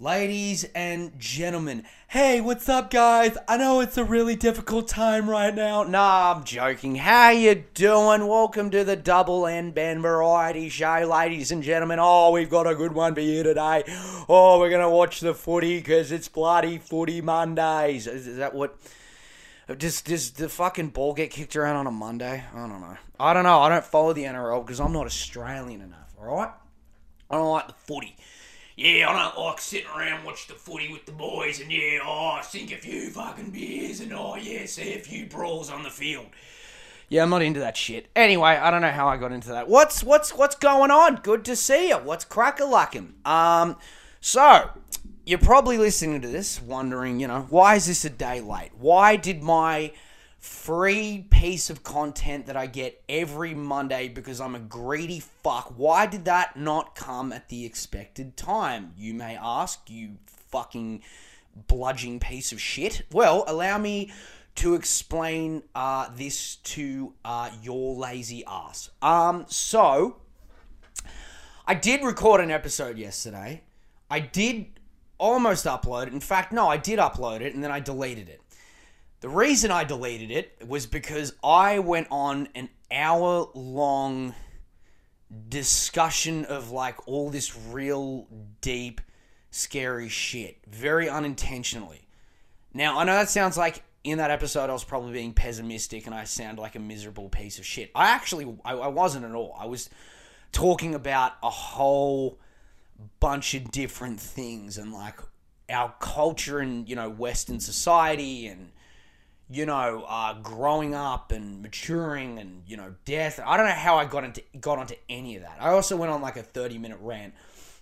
Ladies and gentlemen, hey, what's up, guys? I know it's a really difficult time right now. Nah, I'm joking. How you doing? Welcome to the Double N Ben Variety Show, ladies and gentlemen. Oh, we've got a good one for you today. Oh, we're gonna watch the footy because it's bloody footy Mondays. Is, is that what? Does does the fucking ball get kicked around on a Monday? I don't know. I don't know. I don't follow the NRL because I'm not Australian enough. All right. I don't like the footy. Yeah, I don't like sitting around watch the footy with the boys and yeah, oh, sink a few fucking beers and oh yeah, see a few brawls on the field. Yeah, I'm not into that shit. Anyway, I don't know how I got into that. What's what's what's going on? Good to see you. What's cracker luckin'? Um, so you're probably listening to this, wondering, you know, why is this a day late? Why did my free piece of content that I get every Monday because I'm a greedy fuck. Why did that not come at the expected time? You may ask, you fucking bludging piece of shit. Well, allow me to explain uh, this to uh, your lazy ass. Um, so I did record an episode yesterday. I did almost upload it. In fact, no, I did upload it and then I deleted it. The reason I deleted it was because I went on an hour long discussion of like all this real deep, scary shit, very unintentionally. Now, I know that sounds like in that episode I was probably being pessimistic and I sound like a miserable piece of shit. I actually, I, I wasn't at all. I was talking about a whole bunch of different things and like our culture and, you know, Western society and you know, uh, growing up and maturing and you know, death. I don't know how I got into got onto any of that. I also went on like a thirty minute rant,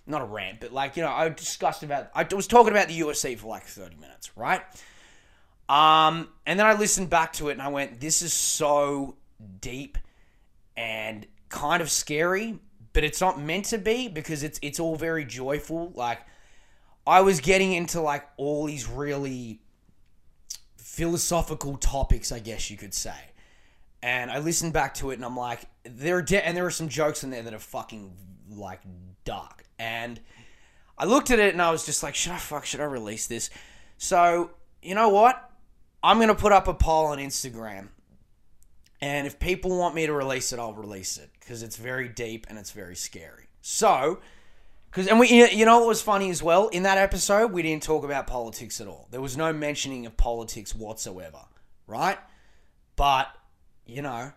not a rant, but like you know, I discussed about. I was talking about the UFC for like thirty minutes, right? Um, and then I listened back to it and I went, "This is so deep and kind of scary, but it's not meant to be because it's it's all very joyful." Like, I was getting into like all these really philosophical topics, I guess you could say. And I listened back to it and I'm like, there are de- and there are some jokes in there that are fucking like dark. And I looked at it and I was just like, should I fuck, should I release this? So, you know what? I'm to put up a poll on Instagram. And if people want me to release it, I'll release it because it's very deep and it's very scary. So, because and we, you know, what was funny as well in that episode, we didn't talk about politics at all. There was no mentioning of politics whatsoever, right? But you know,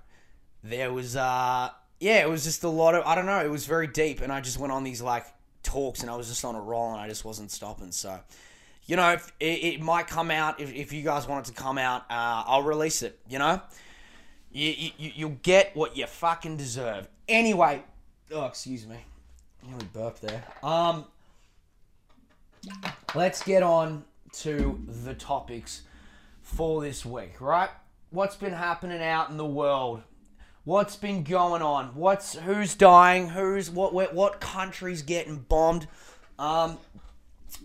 there was, uh, yeah, it was just a lot of, I don't know, it was very deep, and I just went on these like talks, and I was just on a roll, and I just wasn't stopping. So, you know, if, it, it might come out if, if you guys want it to come out, uh, I'll release it. You know, you, you you'll get what you fucking deserve. Anyway, oh excuse me. Nearly burped there. Um, let's get on to the topics for this week, right? What's been happening out in the world? What's been going on? What's who's dying? Who's what? What, what country's getting bombed? Um,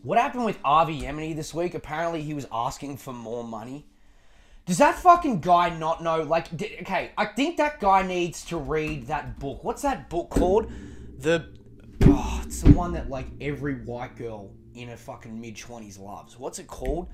what happened with Avi Yemini this week? Apparently, he was asking for more money. Does that fucking guy not know? Like, okay, I think that guy needs to read that book. What's that book called? The Oh, it's the one that like every white girl in her fucking mid twenties loves. What's it called?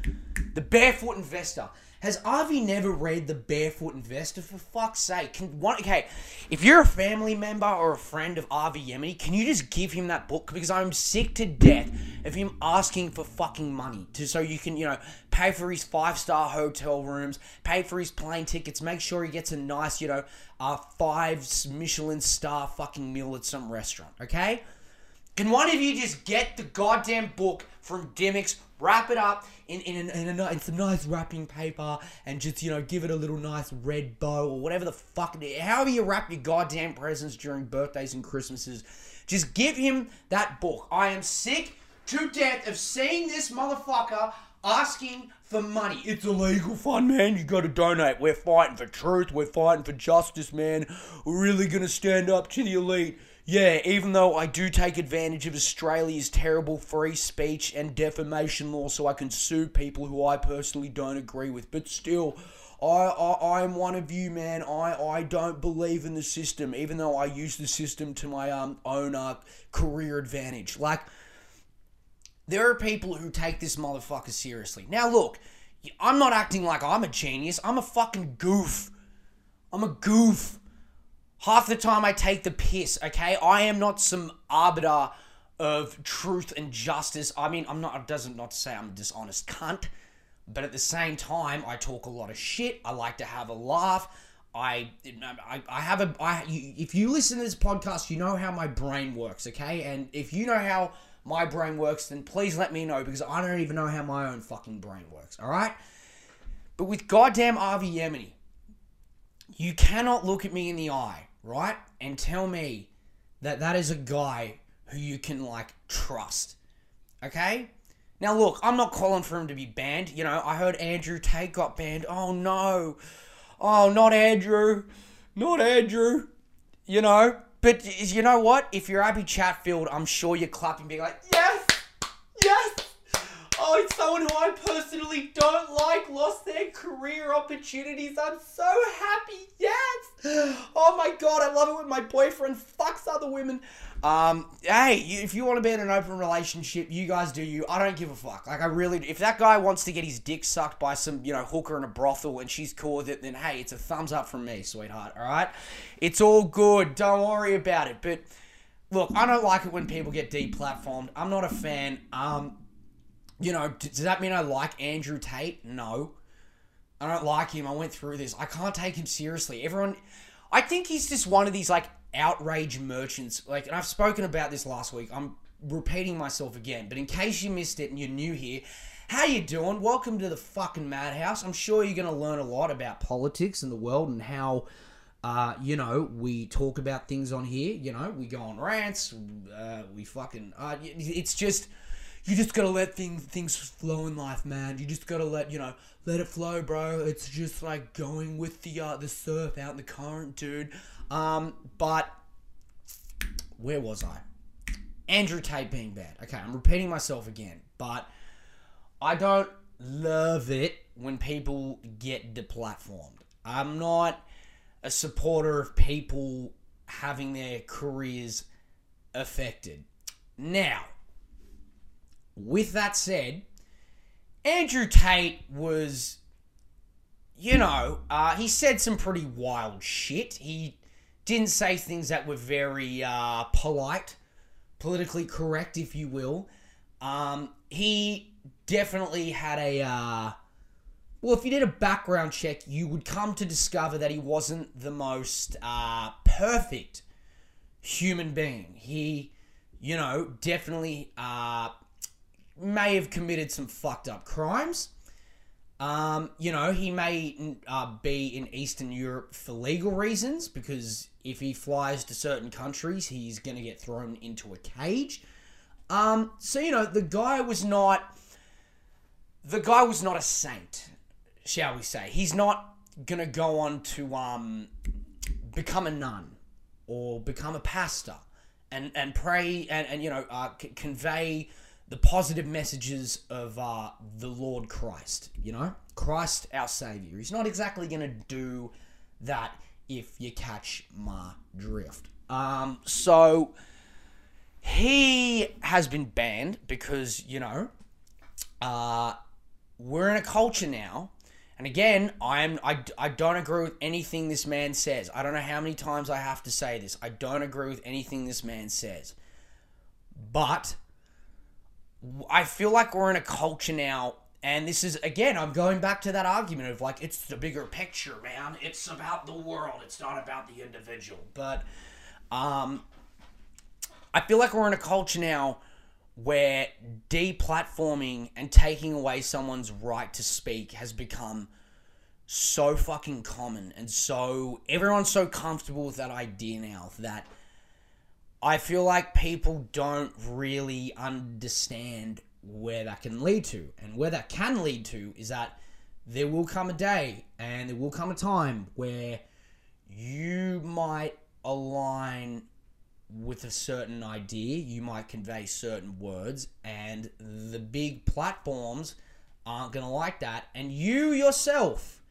The Barefoot Investor. Has Avi never read The Barefoot Investor? For fuck's sake, can one? Okay, if you're a family member or a friend of Avi Yemini, can you just give him that book? Because I'm sick to death of him asking for fucking money to so you can you know pay for his five star hotel rooms, pay for his plane tickets, make sure he gets a nice you know uh, five Michelin star fucking meal at some restaurant. Okay. Can one of you just get the goddamn book from Dymocks, wrap it up in, in, in, a, in, some nice wrapping paper, and just, you know, give it a little nice red bow or whatever the fuck, however you wrap your goddamn presents during birthdays and Christmases. Just give him that book. I am sick to death of seeing this motherfucker asking for money. It's a legal fund, man. You got to donate. We're fighting for truth. We're fighting for justice, man. We're really to stand up to the elite. Yeah, even though I do take advantage of Australia's terrible free speech and defamation law so I can sue people who I personally don't agree with, but still, I, I I'm one of you, man. I, I don't believe in the system, even though I use the system to my um own uh, career advantage. Like, there are people who take this motherfucker seriously. Now, look, I'm not acting like I'm a genius. I'm a fucking goof. I'm a goof. Half the time I take the piss, okay? I am not some arbiter of truth and justice. I mean, I'm not, it doesn't not say I'm a dishonest cunt, but at the same time, I talk a lot of shit. I like to have a laugh. I, I, I have a, I, if you listen to this podcast, you know how my brain works, okay? And if you know how my brain works, then please let me know because I don't even know how my own fucking brain works, alright? But with goddamn Avi Yemini, you cannot look at me in the eye, right? And tell me that that is a guy who you can, like, trust, okay? Now, look, I'm not calling for him to be banned. You know, I heard Andrew Tate got banned. Oh, no. Oh, not Andrew. Not Andrew. You know, but you know what? If you're Abby Chatfield, I'm sure you're clapping, being like, yes. Someone who I personally don't like lost their career opportunities. I'm so happy. Yes. Oh my god, I love it when my boyfriend fucks other women. Um, hey, if you want to be in an open relationship, you guys do you. I don't give a fuck. Like, I really, if that guy wants to get his dick sucked by some, you know, hooker in a brothel and she's cool with it, then hey, it's a thumbs up from me, sweetheart. All right, it's all good. Don't worry about it. But look, I don't like it when people get deplatformed. I'm not a fan. Um, you know, does that mean I like Andrew Tate? No. I don't like him. I went through this. I can't take him seriously. Everyone, I think he's just one of these like outrage merchants. Like, and I've spoken about this last week. I'm repeating myself again, but in case you missed it and you're new here, how you doing? Welcome to the fucking madhouse. I'm sure you're going to learn a lot about politics and the world and how, uh, you know, we talk about things on here. You know, we go on rants. Uh, we fucking. Uh, it's just you just gotta let things things flow in life, man. You just gotta let you know let it flow, bro. It's just like going with the uh, the surf out in the current, dude. Um, but where was I? Andrew Tate being bad. Okay, I'm repeating myself again, but I don't love it when people get deplatformed. I'm not a supporter of people having their careers affected. Now, with that said, Andrew Tate was, you know, uh, he said some pretty wild shit. He didn't say things that were very uh, polite, politically correct, if you will. Um, he definitely had a. Uh, well, if you did a background check, you would come to discover that he wasn't the most uh, perfect human being. He, you know, definitely uh, may have committed some fucked up crimes. Um, you know, he may uh, be in Eastern Europe for legal reasons because if he flies to certain countries, he's going to get thrown into a cage. Um, so you know, the guy was not the guy was not a saint, shall we say? He's not going to go on to um, become a nun or become a pastor and and pray and and you know uh, c- convey the positive messages of uh, the Lord Christ. You know, Christ our Savior. He's not exactly going to do that if you catch my drift. Um, so he has been banned because you know uh, we're in a culture now. And again, I am I, I don't agree with anything this man says. I don't know how many times I have to say this. I don't agree with anything this man says. But I feel like we're in a culture now, and this is again, I'm going back to that argument of like it's the bigger picture, man. It's about the world. It's not about the individual. But um, I feel like we're in a culture now where deplatforming and taking away someone's right to speak has become so fucking common and so everyone's so comfortable with that idea now that I feel like people don't really understand where that can lead to. And where that can lead to is that there will come a day and there will come a time where you might align with a certain idea, you might convey certain words, and the big platforms aren't going to like that. And you yourself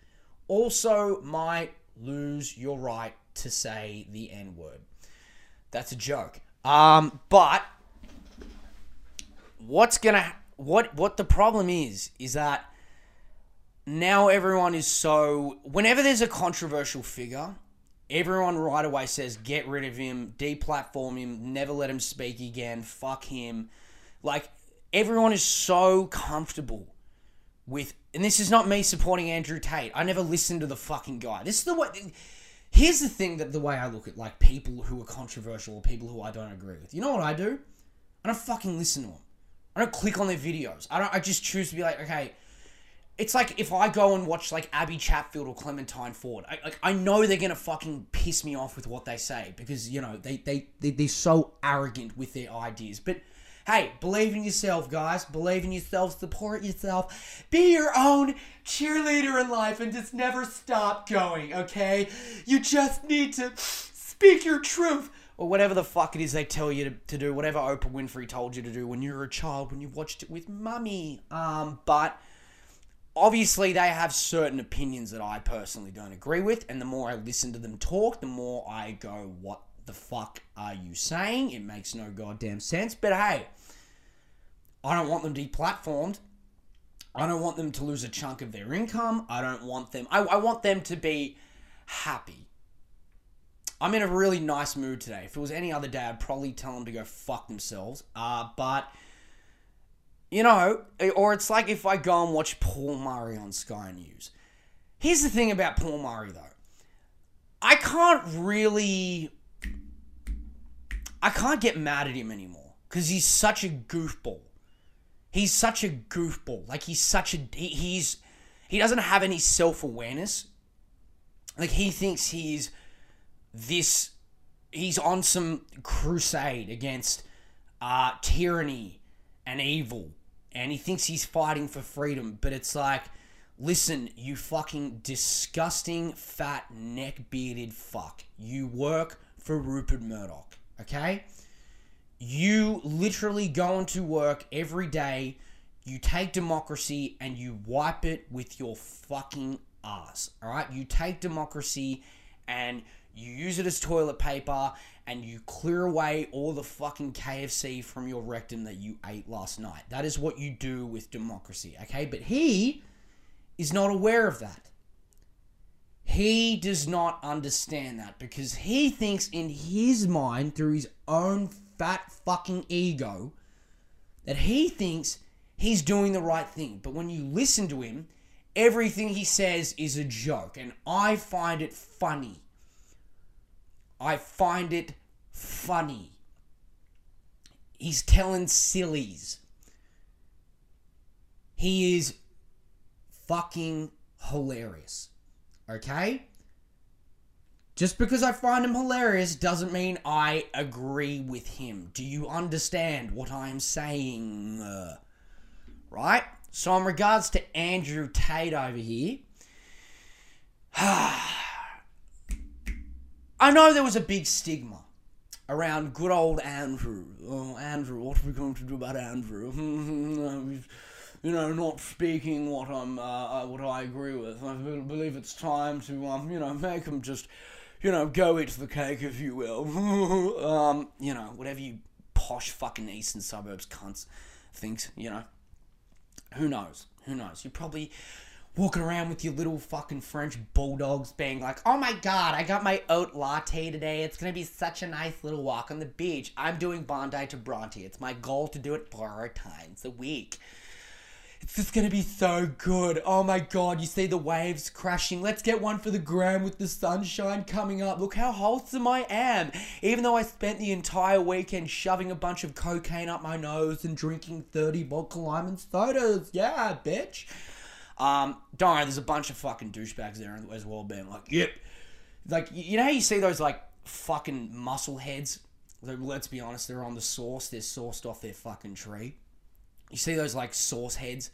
also might lose your right to say the N word. That's a joke. Um, but what's gonna what what the problem is is that now everyone is so whenever there's a controversial figure everyone right away says get rid of him deplatform him never let him speak again fuck him. Like everyone is so comfortable with and this is not me supporting andrew tate. I never listened to the fucking guy. This is the way here's the thing that the way i look at like people who are controversial or people who i don't agree with. You know what i do? I don't fucking listen to them i don't click on their videos. I don't i just choose to be like okay it's like if I go and watch like Abby Chatfield or Clementine Ford, I, like I know they're gonna fucking piss me off with what they say because you know they they, they they're so arrogant with their ideas. But hey, believe in yourself, guys. Believe in yourself. Support yourself. Be your own cheerleader in life and just never stop going. Okay, you just need to speak your truth. Or whatever the fuck it is they tell you to, to do, whatever Oprah Winfrey told you to do when you were a child, when you watched it with mummy. Um, but obviously they have certain opinions that I personally don't agree with, and the more I listen to them talk, the more I go, what the fuck are you saying? It makes no goddamn sense. But hey, I don't want them deplatformed. I don't want them to lose a chunk of their income. I don't want them, I, I want them to be happy. I'm in a really nice mood today. If it was any other day, I'd probably tell them to go fuck themselves. Uh, but you know, or it's like if I go and watch Paul Murray on Sky News. Here's the thing about Paul Murray, though. I can't really. I can't get mad at him anymore because he's such a goofball. He's such a goofball. Like he's such a he, he's he doesn't have any self awareness. Like he thinks he's this. He's on some crusade against uh, tyranny and evil and he thinks he's fighting for freedom, but it's like, listen, you fucking disgusting fat neck bearded fuck. You work for Rupert Murdoch, okay? You literally go into work every day, you take democracy and you wipe it with your fucking ass, alright? You take democracy and you use it as toilet paper and you clear away all the fucking KFC from your rectum that you ate last night. That is what you do with democracy, okay? But he is not aware of that. He does not understand that because he thinks in his mind, through his own fat fucking ego, that he thinks he's doing the right thing. But when you listen to him, everything he says is a joke. And I find it funny I find it funny. He's telling sillies. He is fucking hilarious. Okay? Just because I find him hilarious doesn't mean I agree with him. Do you understand what I'm saying? Uh, right? So, in regards to Andrew Tate over here, I know there was a big stigma around good old Andrew. Oh, Andrew, what are we going to do about Andrew? you know, not speaking what I'm, uh, uh, what I agree with. I believe it's time to, um, you know, make them just, you know, go eat the cake, if you will. um, you know, whatever you posh fucking eastern suburbs cunts thinks, you know. Who knows? Who knows? You're probably walking around with your little fucking French bulldogs being like, oh my god, I got my oat latte today. It's gonna be such a nice little walk on the beach. I'm doing Bondi to Bronte. It's my goal to do it four times a week. It's just gonna be so good. Oh my god, you see the waves crashing. Let's get one for the gram with the sunshine coming up. Look how wholesome I am. Even though I spent the entire weekend shoving a bunch of cocaine up my nose and drinking 30 vodka lime and sodas. Yeah, bitch. Um, don't worry, there's a bunch of fucking douchebags there as well, being like, yep. Like, you know how you see those, like, fucking muscle heads? Let's be honest, they're on the sauce. They're sourced off their fucking tree. You see those, like, sauce heads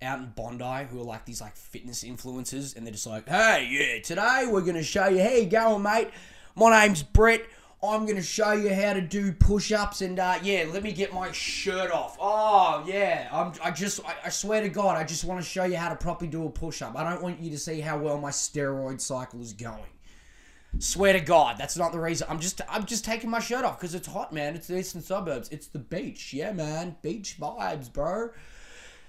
out in Bondi who are like these, like, fitness influencers, and they're just like, hey, yeah, today we're going to show you, how you going, mate? My name's Brett. I'm going to show you how to do push-ups and uh, yeah, let me get my shirt off. Oh yeah, I'm, I just I, I swear to God, I just want to show you how to properly do a push-up. I don't want you to see how well my steroid cycle is going. Swear to God, that's not the reason. I'm just I'm just taking my shirt off because it's hot, man. It's the eastern suburbs. It's the beach, yeah, man. Beach vibes, bro.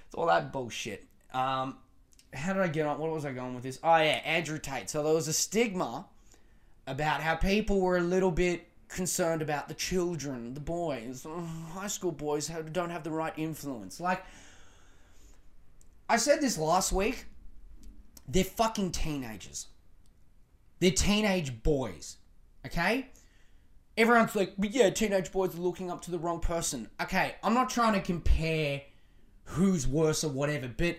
It's all that bullshit. Um, how did I get on? What was I going with this? Oh yeah, Andrew Tate. So there was a stigma about how people were a little bit concerned about the children, the boys, high school boys don't have the right influence. Like I said this last week, they're fucking teenagers. They're teenage boys. Okay? Everyone's like, but yeah, teenage boys are looking up to the wrong person. Okay, I'm not trying to compare who's worse or whatever, but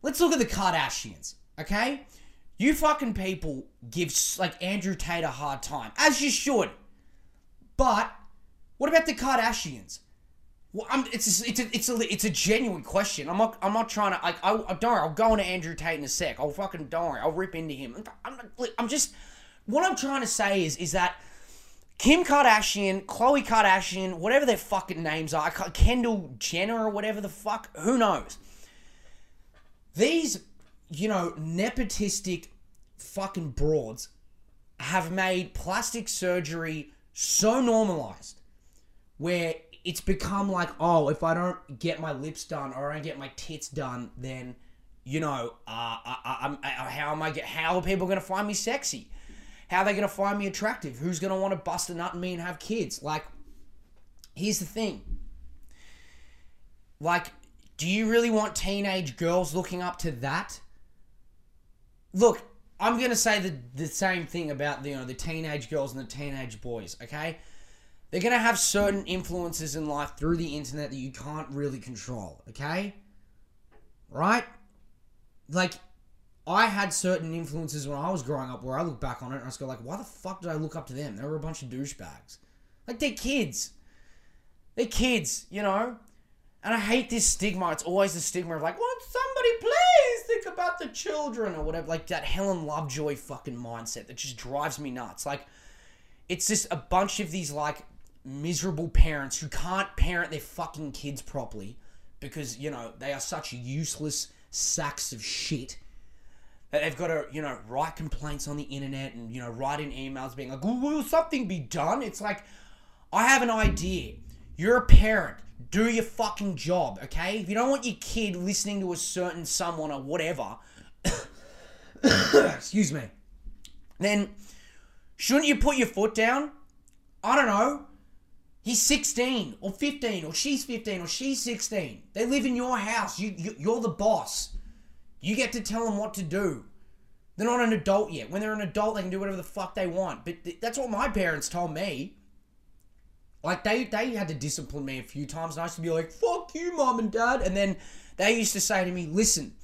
let's look at the Kardashians. Okay? You fucking people give like Andrew Tate a hard time, as you should. But what about the Kardashians? Well, I'm, it's a, it's a, it's a it's a genuine question. I'm not I'm not trying to like I, I don't worry. I'll go into Andrew Tate in a sec. I'll fucking don't worry. I'll rip into him. I'm, I'm just what I'm trying to say is is that Kim Kardashian, Khloe Kardashian, whatever their fucking names are, Kendall Jenner or whatever the fuck, who knows? These, you know, nepotistic fucking broads have made plastic surgery so normalized where it's become like, oh, if I don't get my lips done or I don't get my tits done, then you know, uh, I, I, I, how am I get? How are people gonna find me sexy? How are they gonna find me attractive? Who's gonna want to bust a nut in me and have kids? Like, here's the thing. Like, do you really want teenage girls looking up to that? Look, I'm gonna say the the same thing about the you know the teenage girls and the teenage boys. Okay they're going to have certain influences in life through the internet that you can't really control, okay? Right? Like, I had certain influences when I was growing up where I look back on it and I just go like, why the fuck did I look up to them? They were a bunch of douchebags. Like, they're kids. They're kids, you know? And I hate this stigma. It's always the stigma of like, won't somebody please think about the children or whatever. Like that Helen Lovejoy fucking mindset that just drives me nuts. Like, it's just a bunch of these like miserable parents who can't parent their fucking kids properly because, you know, they are such useless sacks of shit that they've got to, you know, write complaints on the internet and, you know, write in emails being like, will something be done? It's like, I have an idea. You're a parent. Do your fucking job, okay? If you don't want your kid listening to a certain someone or whatever, excuse me, then shouldn't you put your foot down? I don't know. He's 16 or 15 or she's 15 or she's 16. They live in your house. You, you you're the boss. You get to tell them what to do. They're not an adult yet. When they're an adult, they can do whatever the fuck they want. But th- that's what my parents told me. Like they they had to discipline me a few times, and I used to be like, "Fuck you, mom and dad." And then they used to say to me, "Listen,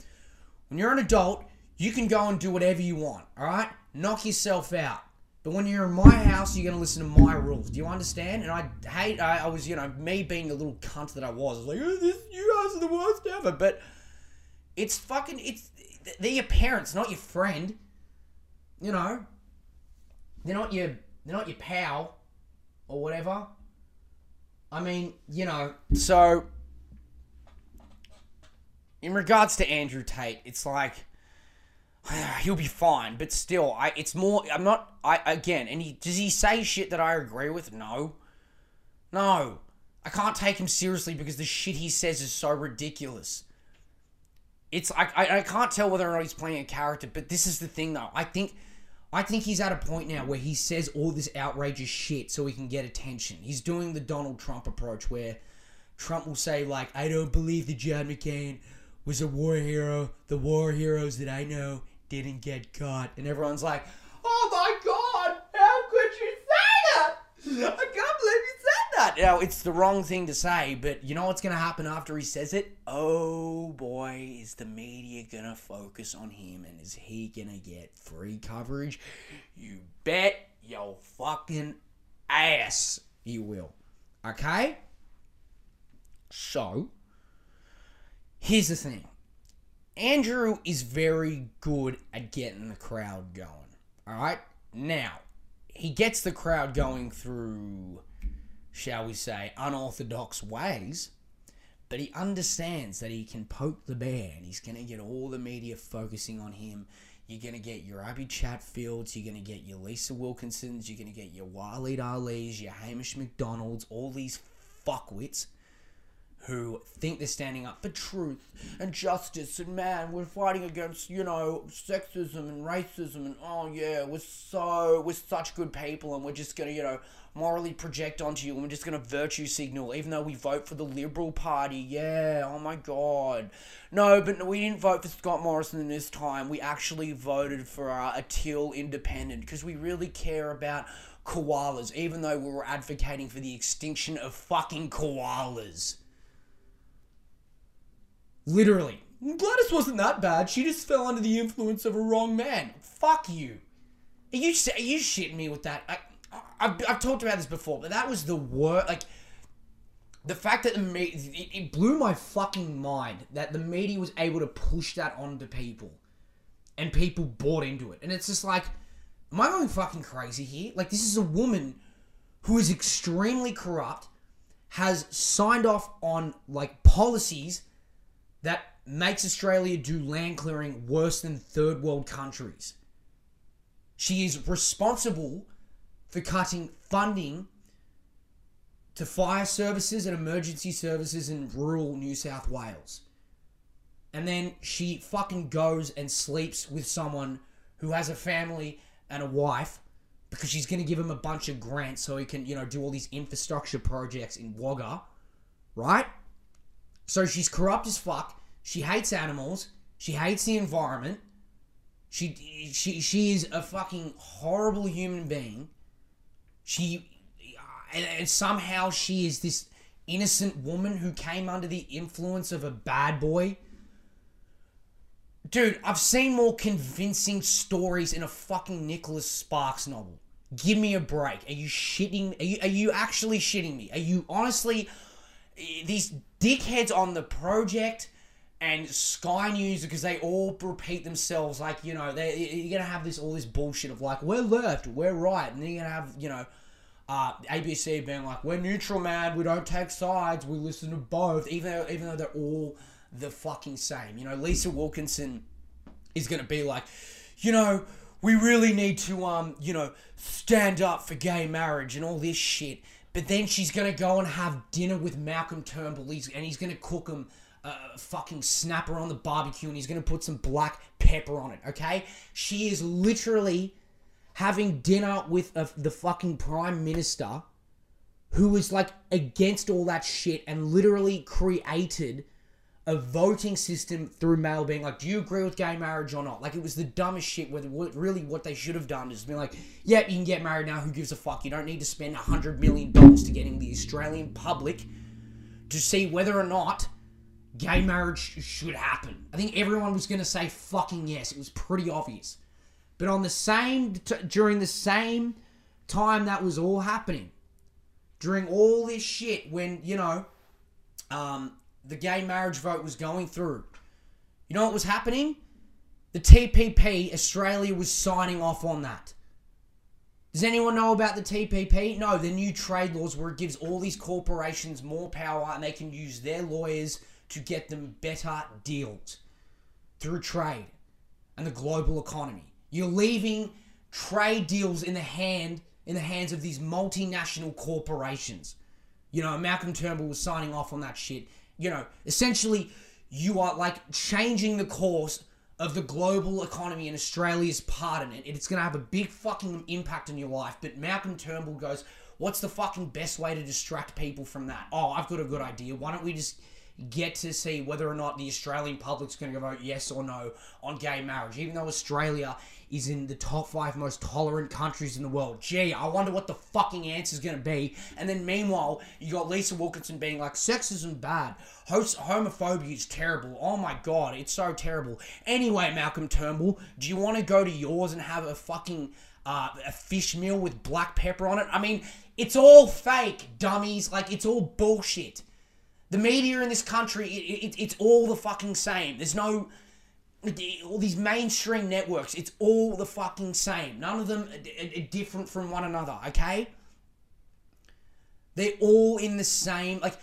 when you're an adult, you can go and do whatever you want. All right, knock yourself out. But when you're in my house, you're gonna listen to my rules. Do you understand? And I hate. I, I was, you know, me being the little cunt that I was. I was like, oh, this, you guys are the worst ever. But it's fucking. It's they're your parents, not your friend. You know, they're not your. They're not your pal, or whatever. I mean, you know. So, in regards to Andrew Tate, it's like he'll be fine, but still, I it's more. I'm not. I again, and he does he say shit that I agree with? No, no. I can't take him seriously because the shit he says is so ridiculous. It's I, I, I can't tell whether or not he's playing a character, but this is the thing though. I think I think he's at a point now where he says all this outrageous shit so he can get attention. He's doing the Donald Trump approach where Trump will say like, "I don't believe that John McCain was a war hero. The war heroes that I know didn't get caught. And everyone's like, oh my god, how could you say that? I can't believe you said that. Know, it's the wrong thing to say, but you know what's going to happen after he says it? Oh boy, is the media going to focus on him and is he going to get free coverage? You bet your fucking ass he will. Okay? So, here's the thing Andrew is very good at getting the crowd going. All right? Now, he gets the crowd going through, shall we say, unorthodox ways, but he understands that he can poke the bear and he's going to get all the media focusing on him. You're gonna get your Abby Chatfields, you're gonna get your Lisa Wilkinsons, you're gonna get your Waleed Aly's, your Hamish Macdonald's, all these fuckwits who think they're standing up for truth and justice and man, we're fighting against, you know, sexism and racism and oh yeah, we're so we're such good people and we're just gonna, you know, morally project onto you and we're just gonna virtue signal even though we vote for the Liberal Party. Yeah, oh my god. No, but we didn't vote for Scott Morrison this time. We actually voted for uh, a teal independent because we really care about koalas, even though we were advocating for the extinction of fucking koalas. Literally. Gladys wasn't that bad. She just fell under the influence of a wrong man. Fuck you. Are you, are you shitting me with that? I, I've, I've talked about this before, but that was the worst. Like, the fact that the media, it, it blew my fucking mind that the media was able to push that onto people and people bought into it. And it's just like, am I going fucking crazy here? Like, this is a woman who is extremely corrupt, has signed off on, like, policies that makes Australia do land clearing worse than third world countries. She is responsible for cutting funding to fire services and emergency services in rural New South Wales. And then she fucking goes and sleeps with someone who has a family and a wife because she's going to give him a bunch of grants so he can, you know, do all these infrastructure projects in Wagga, right? So she's corrupt as fuck. She hates animals. She hates the environment. She she she is a fucking horrible human being. She and, and somehow she is this innocent woman who came under the influence of a bad boy. Dude, I've seen more convincing stories in a fucking Nicholas Sparks novel. Give me a break. Are you shitting? Are you, are you actually shitting me? Are you honestly. Eh, These dickheads on the project and Sky News because they all repeat themselves like you know they you're gonna have this all this bullshit of like we're left we're right and then you're gonna have you know uh, ABC being like we're neutral man we don't take sides we listen to both even though even though they're all the fucking same. You know Lisa Wilkinson is gonna be like you know we really need to um you know stand up for gay marriage and all this shit but then she's gonna go and have dinner with Malcolm Turnbull and he's gonna cook him a uh, fucking snapper on the barbecue and he's gonna put some black pepper on it, okay? She is literally having dinner with a, the fucking prime minister who is like against all that shit and literally created a voting system through mail being like, do you agree with gay marriage or not? Like, it was the dumbest shit. Where really what they should have done is be like, yeah, you can get married now. Who gives a fuck? You don't need to spend a hundred million dollars to getting the Australian public to see whether or not gay marriage should happen. I think everyone was going to say fucking yes. It was pretty obvious. But on the same t- during the same time that was all happening, during all this shit when, you know, um, the gay marriage vote was going through. You know what was happening? The TPP, Australia was signing off on that. Does anyone know about the TPP? No, the new trade laws where it gives all these corporations more power and they can use their lawyers to get them better deals through trade and the global economy. You're leaving trade deals in the hand in the hands of these multinational corporations. You know, Malcolm Turnbull was signing off on that shit. You know, essentially, you are like changing the course of the global economy and Australia's part in it. It's going to have a big fucking impact on your life. But Malcolm Turnbull goes, What's the fucking best way to distract people from that? Oh, I've got a good idea. Why don't we just get to see whether or not the Australian public's going to vote yes or no on gay marriage, even though Australia is in the top five most tolerant countries in the world. Gee, I wonder what the fucking answer's going to be. And then meanwhile, you got Lisa Wilkinson being like, sexism bad, Host homophobia is terrible. Oh my god, it's so terrible. Anyway, Malcolm Turnbull, do you want to go to yours and have a fucking uh, a fish meal with black pepper on it? I mean, it's all fake, dummies. Like it's all bullshit. The media in this country, it, it, it's all the fucking same. There's no. All these mainstream networks, it's all the fucking same. None of them are, are, different from one another, okay? They're all in the same. Like,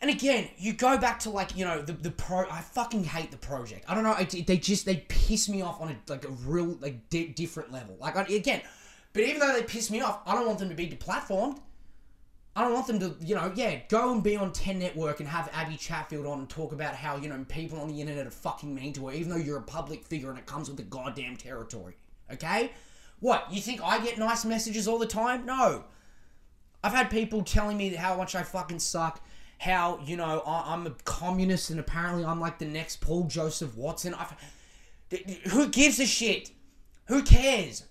And again, you go back to like you know the the pro. I fucking hate the project. I don't know. I, they just they piss me off on a like a real like di- different level. Like I, again, but even though they piss me off, I don't want them to be deplatformed. I don't want them to, you know, yeah, go and be on 10 Network and have Abby Chatfield on and talk about how, you know, people on the internet are fucking mean to her, even though you're a public figure and it comes with the goddamn territory. Okay? What, you think I get nice messages all the time? No. I've had people telling me how much I fucking suck, how, you know, I, am a communist and apparently I'm like the next Paul Joseph Watson. I've, who gives a shit? Who cares?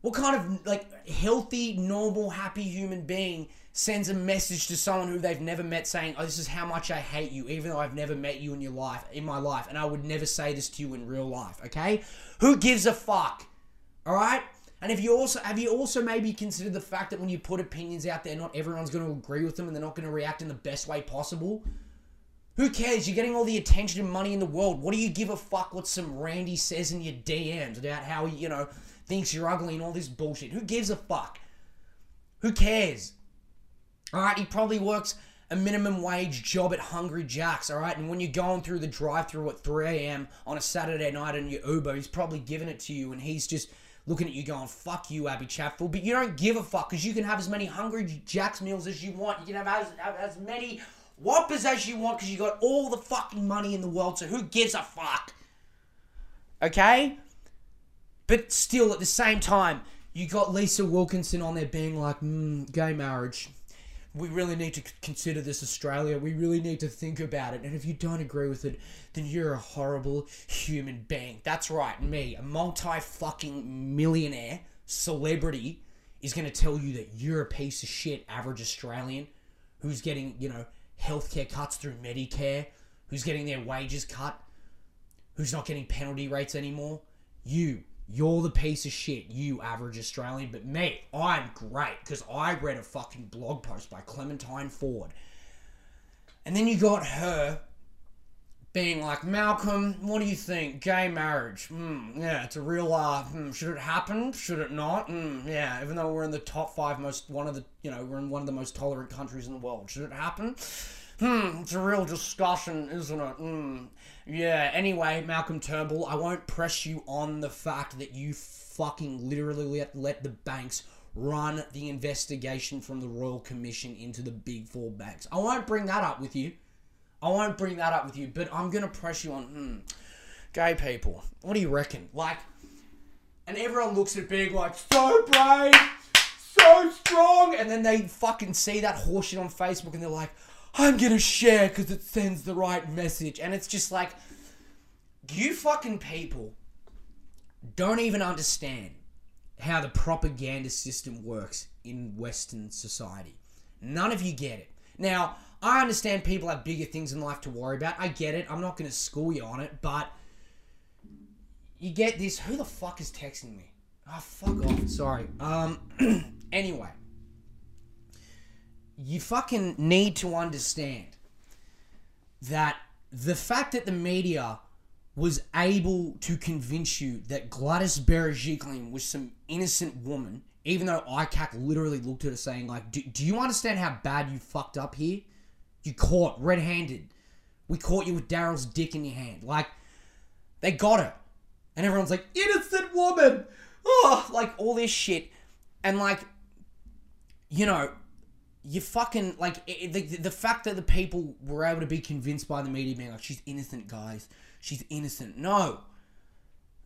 What kind of, like, healthy, normal, happy human being sends a message to someone who they've never met saying, "Oh, this is how much I hate you," even though I've never met you in your life, in my life, and I would never say this to you in real life. Okay, who gives a fuck? All right. And if you also have you also maybe considered the fact that when you put opinions out there, not everyone's to agree with them, and they're not to react in the best way possible. Who cares? You're getting all the attention and money in the world. What do you give a fuck what some Randy says in your DMs about how he, you know, thinks you're ugly and all this bullshit? Who gives a fuck? Who cares? All right, he probably works a minimum wage job at Hungry Jack's, all right? And when you're going through the drive through at 3 a.m. on a Saturday night in your Uber, he's probably giving it to you and he's just looking at you going, fuck you, Abby Chatfield. But you don't give a fuck because you can have as many Hungry Jack's meals as you want. You can have as, have as many Whoppers as you want because you got all the fucking money in the world, so who gives a fuck? Okay? But still, at the same time, you got Lisa Wilkinson on there being like, mm, gay marriage we really need to consider this Australia. We really need to think about it. And if you don't agree with it, then you're a horrible human being. That's right, me, a multi fucking millionaire celebrity, is going to tell you that you're a piece of shit, average Australian, who's getting, you know, healthcare cuts through Medicare, who's getting their wages cut, who's not getting penalty rates anymore. You, you're the piece of shit, you average Australian. But me, I'm great because I read a fucking blog post by Clementine Ford. And then you got her being like, Malcolm, what do you think? Gay marriage. Mm, yeah, it's a real, uh, mm, should it happen? Should it not? Mm, yeah, even though we're in the top five most, one of the, you know, we're in one of the most tolerant countries in the world. Should it happen? Hmm, it's a real discussion, isn't it? Yeah, anyway, Malcolm Turnbull, I won't press you on the fact that you fucking literally let, let the banks run the investigation from the Royal Commission into the big four banks. I won't bring that up with you. I won't bring that up with you, but I'm gonna press you on, hmm, gay people. What do you reckon? Like, and everyone looks at being like, so brave, so strong, and then they fucking see that horseshit on Facebook and they're like, I'm gonna share because it sends the right message. And it's just like, you fucking people don't even understand how the propaganda system works in Western society. None of you get it. Now, I understand people have bigger things in life to worry about. I get it. I'm not going to school you on it, but you get this. Who the fuck is texting me? Oh, fuck off. Sorry. Um, anyway you fucking need to understand that the fact that the media was able to convince you that Gladys Berejiklian was some innocent woman, even though ICAC literally looked at her saying, like, do, do you understand how bad you fucked up here? You caught red-handed. We caught you with Daryl's dick in your hand. Like, they got her. And everyone's like, innocent woman! Oh, like, all this shit. And, like, you know, you fucking like it, the the fact that the people were able to be convinced by the media being like she's innocent, guys, she's innocent. No,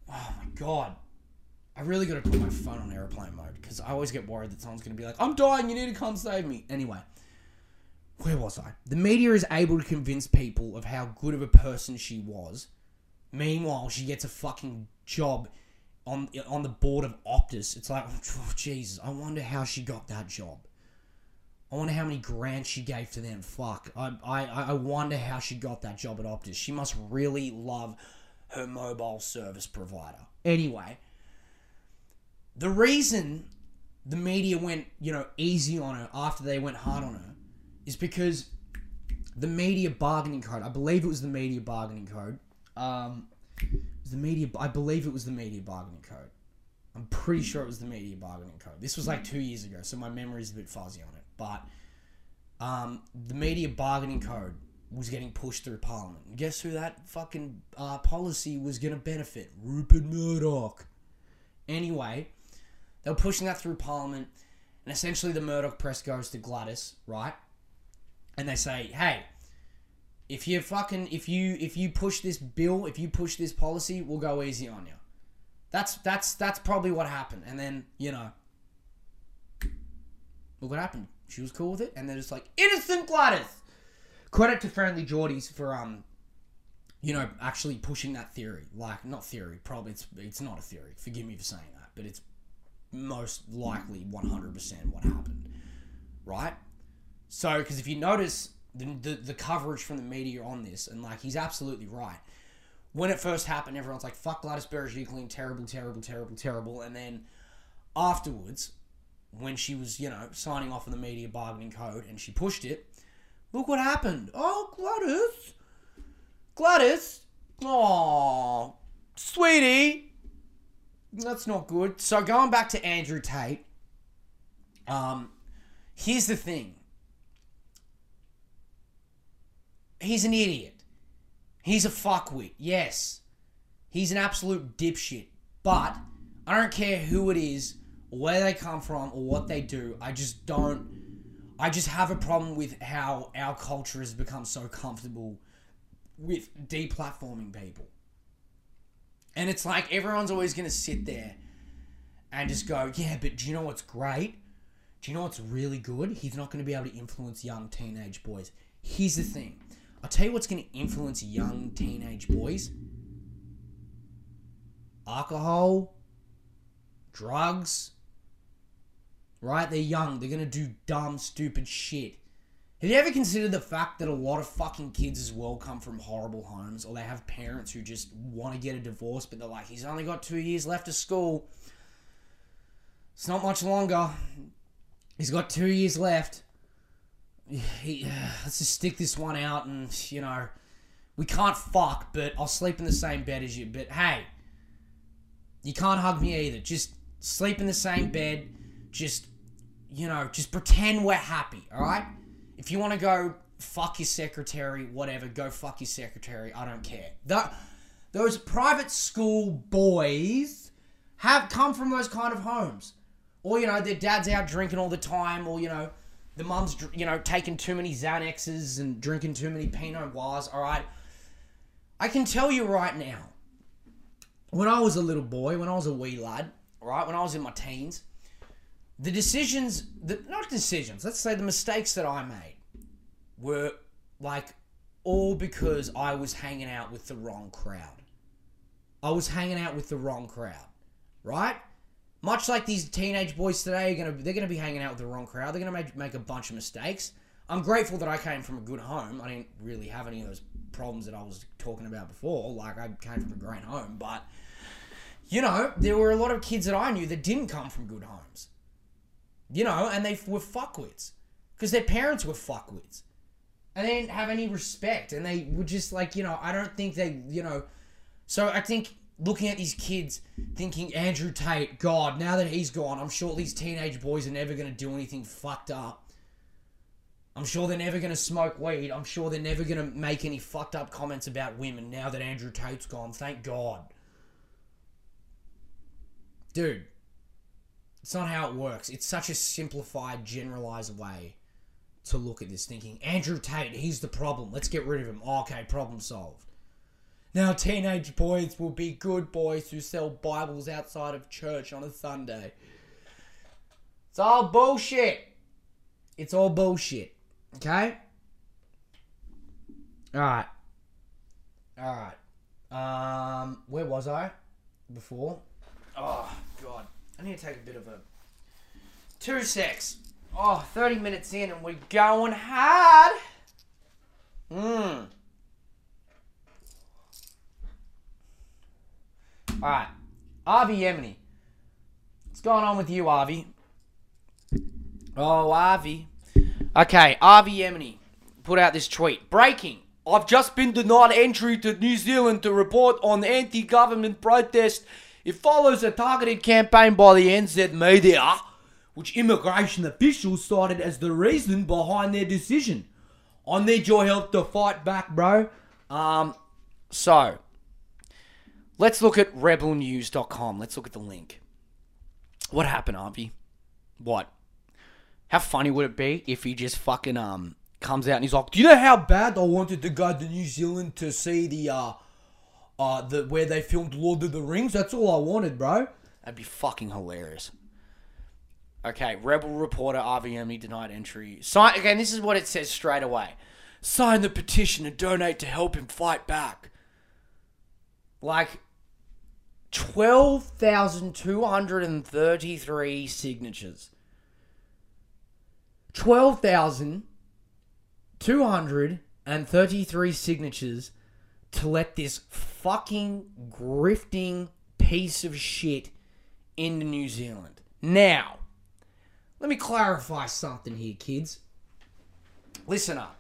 oh my god, I really got to put my phone on airplane mode because I always get worried that someone's gonna be like, I'm dying, you need to come save me. Anyway, where was I? The media is able to convince people of how good of a person she was. Meanwhile, she gets a fucking job on on the board of Optus. It's like, oh, Jesus, I wonder how she got that job. I wonder how many grants she gave to them. Fuck. I, I, I wonder how she got that job at Optus. She must really love her mobile service provider. Anyway, the reason the media went, you know, easy on her after they went hard on her is because the media bargaining code, I believe it was the media bargaining code. Um, the media, I believe it was the media bargaining code. I'm pretty sure it was the media bargaining code. This was like two years ago, so my memory is a bit fuzzy on it. But um, the media bargaining code was getting pushed through Parliament. And guess who that fucking uh, policy was going to benefit? Rupert Murdoch. Anyway, they were pushing that through Parliament, and essentially the Murdoch press goes to Gladys, right? And they say, "Hey, if you fucking if you if you push this bill, if you push this policy, we'll go easy on you." That's that's that's probably what happened. And then you know, look what happened. She was cool with it, and they're just like innocent Gladys. Credit to Friendlyjordies for um, you know, actually pushing that theory. Like not theory, probably it's it's not a theory. Forgive me for saying that, but it's most likely one hundred percent what happened, right? So, because if you notice the, the the coverage from the media on this, and like he's absolutely right when it first happened, everyone's like, fuck Gladys Berejiklian, terrible, terrible, terrible, terrible. And then afterwards, when she was, you know, signing off on the media bargaining code and she pushed it, look what happened. Oh, Gladys. Gladys. Oh, sweetie. That's not good. So going back to Andrew Tate, um, here's the thing. He's an idiot. He's a fuckwit, yes. He's an absolute dipshit. But I don't care who it is, where they come from, or what they do. I just don't. I just have a problem with how our culture has become so comfortable with deplatforming people. And it's like everyone's always going to sit there and just go, yeah, but do you know what's great? Do you know what's really good? He's not going to be able to influence young teenage boys. Here's the thing I'll tell you what's going to influence young teenage boys alcohol, drugs. Right? They're young. They're going to do dumb, stupid shit. Have you ever considered the fact that a lot of fucking kids as well come from horrible homes or they have parents who just want to get a divorce but they're like, he's only got two years left of school. It's not much longer. He's got two years left he, let's just stick this one out and, you know, we can't fuck, but I'll sleep in the same bed as you. But hey, you can't hug me either. Just sleep in the same bed. Just, you know, just pretend we're happy, alright? If you want to go fuck your secretary, whatever, go fuck your secretary. I don't care. Those private school boys have come from those kind of homes. Or, you know, their dad's out drinking all the time, or, you know, the mum's, you know, taking too many Xanaxes and drinking too many Pinot Noirs, all right? I can tell you right now, when I was a little boy, when I was a wee lad, right, when I was in my teens, the decisions, not decisions, let's say the mistakes that I made were like all because I was hanging out with the wrong crowd. I was hanging out with the wrong crowd, right? Much like these teenage boys today are gonna they're gonna be hanging out with the wrong crowd. They're gonna make make a bunch of mistakes. I'm grateful that I came from a good home. I didn't really have any of those problems that I was talking about before. Like I came from a great home, but you know, there were a lot of kids that I knew that didn't come from good homes. You know, and they were fuckwits because their parents were fuckwits, and they didn't have any respect, and they were just like, you know, I don't think they, you know, so I think looking at these kids thinking Andrew Tate, God, now that he's gone, I'm sure these teenage boys are never going to do anything fucked up. I'm sure they're never going to smoke weed. I'm sure they're never going to make any fucked up comments about women now that Andrew Tate's gone. Thank God. Dude, it's not how it works. It's such a simplified, generalized way to look at this, thinking Andrew Tate, he's the problem. Let's get rid of him. okay, problem solved. Now, teenage boys will be good boys who sell Bibles outside of church on a Sunday. It's all bullshit. It's all bullshit. Okay? Alright. Alright. Um, where was I before? Oh, God. I need to take a bit of a. Two secs. Oh, 30 minutes in and we're going hard. Mmm. All right, Avi Yemini. What's going on with you, Avi? Oh, Avi. Okay, Avi Yemini put out this tweet. Breaking. I've just been denied entry to New Zealand to report on anti-government protest. It follows a targeted campaign by the NZ media, which immigration officials cited as the reason behind their decision. I need your help to fight back, bro. Um, so let's look at rebelnews.com. Let's look at the link. What happened, Harvey? What? How funny would it be if he just fucking um comes out and he's like, Do you know how bad I wanted to go to New Zealand to see the uh uh the where they filmed Lord of the Rings? That's all I wanted, bro. That'd be fucking hilarious. Okay, Rebel reporter Avi Yemini denied entry. Sign again. This is what it says straight away. Sign the petition and donate to help him fight back. Like twelve thousand two hundred and thirty-three signatures. Twelve thousand two hundred and thirty-three signatures to let this fucking grifting piece of shit into New Zealand. Now, let me clarify something here, kids. Listen up.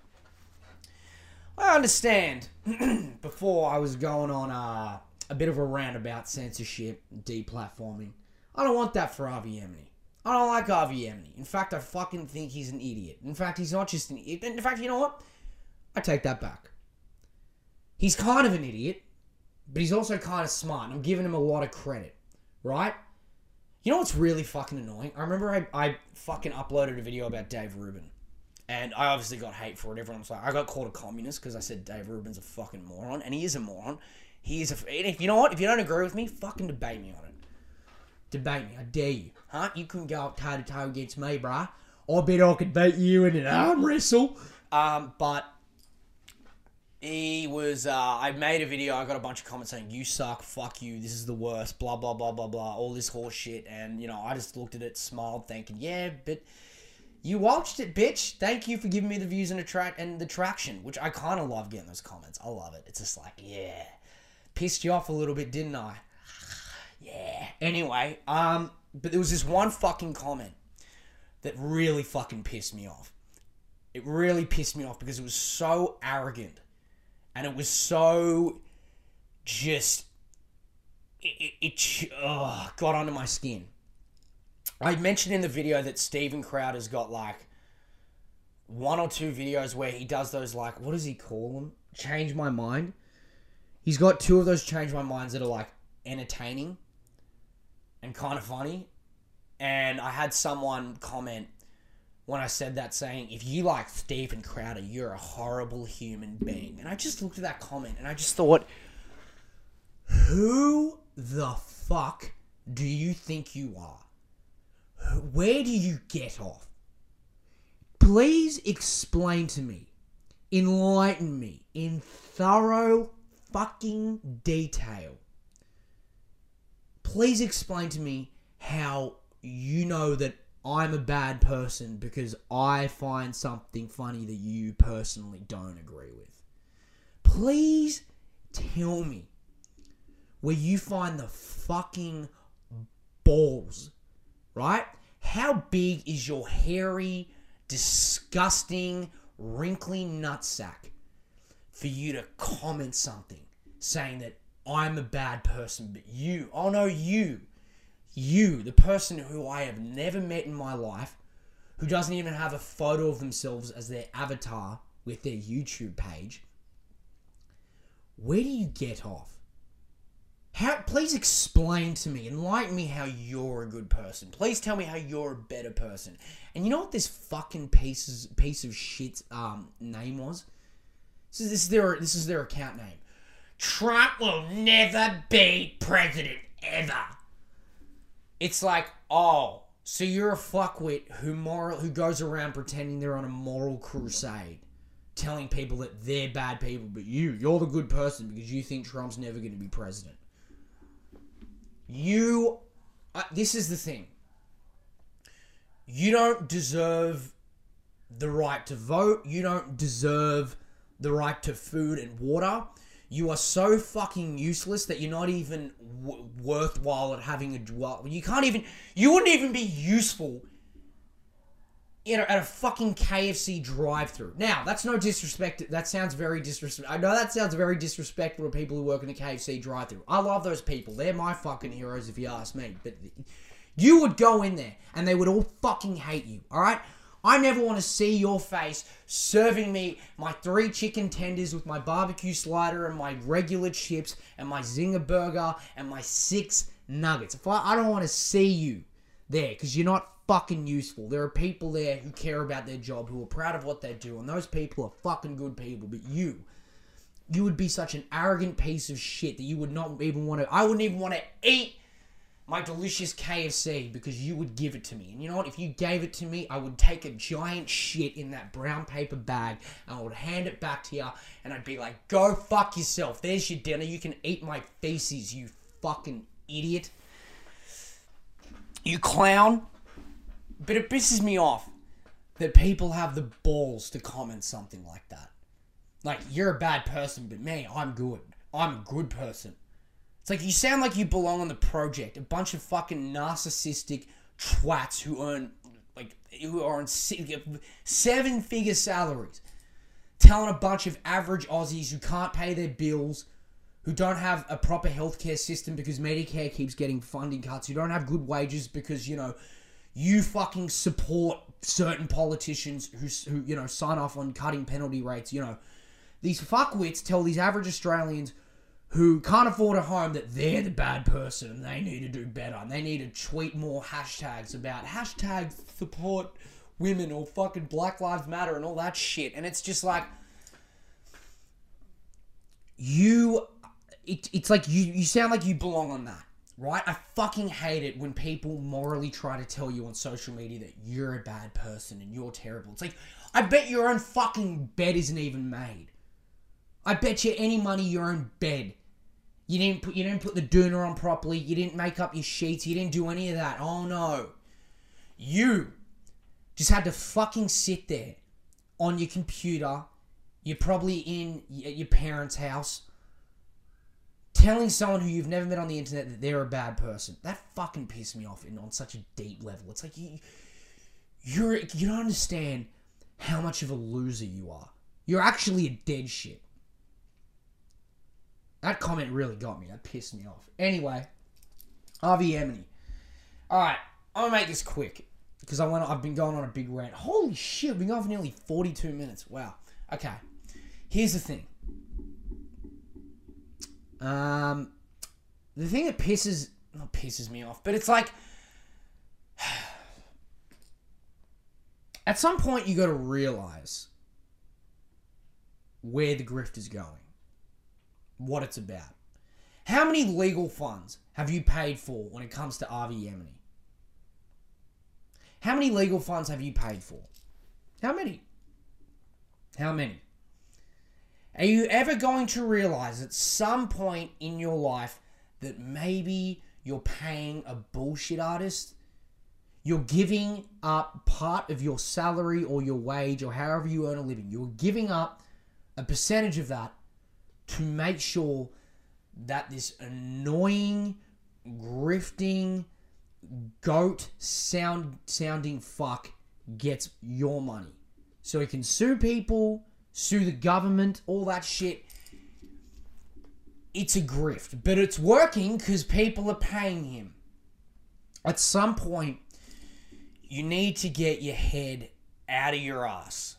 I understand before I was going on uh, a bit of a rant about censorship, deplatforming. I don't want that for Avi Yemini. I don't like Avi Yemini. In fact, I fucking think he's an idiot. In fact, he's not just an idiot. In fact, you know what? I take that back. He's kind of an idiot, but he's also kind of smart. I'm giving him a lot of credit, right? You know what's really fucking annoying? I remember I, I fucking uploaded a video about Dave Rubin. And I obviously got hate for it. Everyone was like, I got called a communist because I said Dave Rubin's a fucking moron. And he is a moron. He is a. If you know what? If you don't agree with me, fucking debate me on it. Debate me. I dare you. Huh? You couldn't go up toe to toe against me, bruh. I bet I could beat you in an arm wrestle. Um, but he was uh, I made a video, I got a bunch of comments saying, You suck, fuck you, this is the worst, blah blah blah blah blah, all this horse shit and you know, I just looked at it, smiled, thinking, Yeah, but you watched it, bitch. Thank you for giving me the views and attract and the traction, which I kinda love getting those comments. I love it. It's just like, yeah. Pissed you off a little bit, didn't I? yeah. Anyway, um, but there was this one fucking comment that really fucking pissed me off. It really pissed me off because it was so arrogant and it was so just it, it, it oh, got under my skin. I mentioned in the video that Steven Crowder's got like one or two videos where he does those like what does he call them? Change my mind. He's got two of those change my minds that are like entertaining and kind of funny. And I had someone comment when I said that saying, if you like Steven Crowder, you're a horrible human being. And I just looked at that comment and I just thought, who the fuck do you think you are? Where do you get off? Please explain to me, enlighten me in thorough fucking detail. Please explain to me how you know that I'm a bad person because I find something funny that you personally don't agree with. Please tell me where you find the fucking balls, right? How big is your hairy, disgusting, wrinkly nutsack for you to comment something saying that I'm a bad person, but you, oh no, you, you, the person who I have never met in my life, who doesn't even have a photo of themselves as their avatar with their YouTube page, where do you get off? How, please explain to me, enlighten me how you're a good person. Please tell me how you're a better person. And you know what this fucking piece piece of shit um, name was? This is, this is their this is their account name. Trump will never be president ever. It's like, oh, so you're a fuckwit who moral who goes around pretending they're on a moral crusade, telling people that they're bad people, but you, you're the good person because you think Trump's never going to be president. You, uh, this is the thing. You don't deserve the right to vote. You don't deserve the right to food and water. You are so fucking useless that you're not even w- worthwhile at having a well, you can't even you wouldn't even be useful you know, at a fucking KFC drive-through. Now, that's no disrespect. That sounds very disrespectful. I know that sounds very disrespectful to people who work in a KFC drive-through. I love those people. They're my fucking heroes, if you ask me. But You would go in there and they would all fucking hate you, alright? I never want to see your face serving me my three chicken tenders with my barbecue slider and my regular chips and my zinger burger and my six nuggets. If I, I don't want to see you there because you're not fucking useful. There are people there who care about their job, who are proud of what they do, and those people are fucking good people. But you, you would be such an arrogant piece of shit that you would not even want to. I wouldn't even want to eat my delicious KFC because you would give it to me. And you know what? If you gave it to me, I would take a giant shit in that brown paper bag and I would hand it back to you and I'd be like, go fuck yourself. There's your dinner. You can eat my feces, you fucking idiot. You clown. But it pisses me off that people have the balls to comment something like that. Like, you're a bad person, but me, I'm good. I'm a good person. It's like you sound like you belong on the project. A bunch of fucking narcissistic twats who earn like who are on seven figure salaries, telling a bunch of average Aussies who can't pay their bills, who don't have a proper healthcare system because Medicare keeps getting funding cuts, who don't have good wages because you know you fucking support certain politicians who who you know sign off on cutting penalty rates. You know these fuckwits tell these average Australians who can't afford a home that they're the bad person and they need to do better and they need to tweet more hashtags about hashtag support women or fucking Black Lives Matter and all that shit. And it's just like you it, it's like you you sound like you belong on that. Right? I fucking hate it when people morally try to tell you on social media that you're a bad person and you're terrible. It's like, I bet your own fucking bed isn't even made. I bet you any money your own bed you didn't put you didn't put the doona on properly. You didn't make up your sheets. You didn't do any of that. Oh no. You just had to fucking sit there on your computer. You're probably in at your parents' house telling someone who you've never met on the internet that they're a bad person. That fucking pissed me off in, on such a deep level. It's like you you're you don't understand how much of a loser you are. You're actually a dead shit. That comment really got me. That pissed me off. Anyway, Avi. All right, I'm gonna make this quick because I went. I've been going on a big rant. Holy shit, we've been going for nearly 42 minutes. Wow. Okay, here's the thing. Um, the thing that pisses not pisses me off, but it's like at some point you got to realize where the grift is going what it's about. How many legal funds have you paid for when it comes to Avi Yemini? How many legal funds have you paid for? How many? How many? Are you ever going to realize at some point in your life that maybe you're paying a bullshit artist? You're giving up part of your salary or your wage or however you earn a living. You're giving up a percentage of that to make sure that this annoying, grifting, goat sound sounding fuck gets your money. So he can sue people, sue the government, all that shit. It's a grift, but it's working because people are paying him. At some point, you need to get your head out of your ass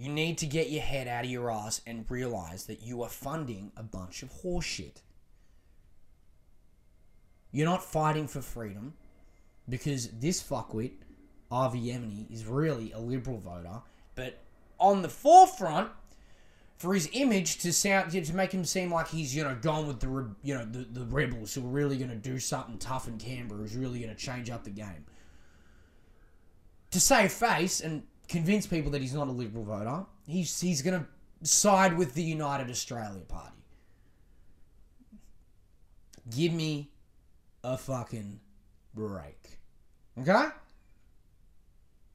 you need to get your head out of your ass and realize that you are funding a bunch of horseshit. You're not fighting for freedom because this fuckwit, Avi Yemini, is really a liberal voter, but on the forefront for his image to sound to make him seem like he's you know gone with the you know the, the rebels who are really going to do something tough in Canberra who's really going to change up the game. To save face and convince people that he's not a Liberal voter. He's, he's going to side with the United Australia Party. Give me a fucking break. Okay?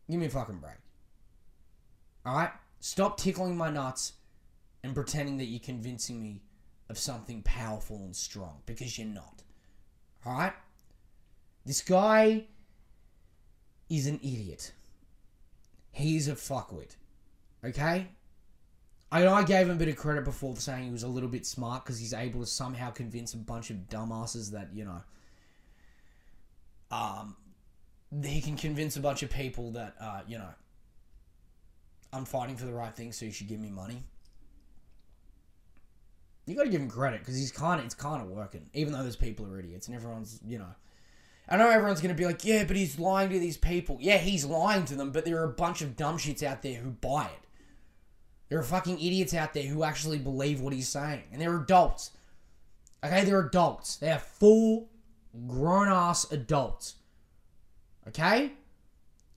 Give me a fucking break. Alright? Stop tickling my nuts and pretending that you're convincing me of something powerful and strong because you're not. Alright? This guy is an idiot he's a fuckwit. Okay? I I gave him a bit of credit before saying he was a little bit smart because he's able to somehow convince a bunch of dumbasses that, you know, um, he can convince a bunch of people that uh, you know I'm fighting for the right thing, so you should give me money. You got to give him credit because he's kind of it's kind of working, even though there's people are idiots and everyone's you know. I know everyone's gonna be like, yeah, but he's lying to these people. Yeah, he's lying to them, but there are a bunch of dumb shits out there who buy it. There are fucking idiots out there who actually believe what he's saying, and they're adults. Okay, they're adults. They are full grown ass adults. Okay?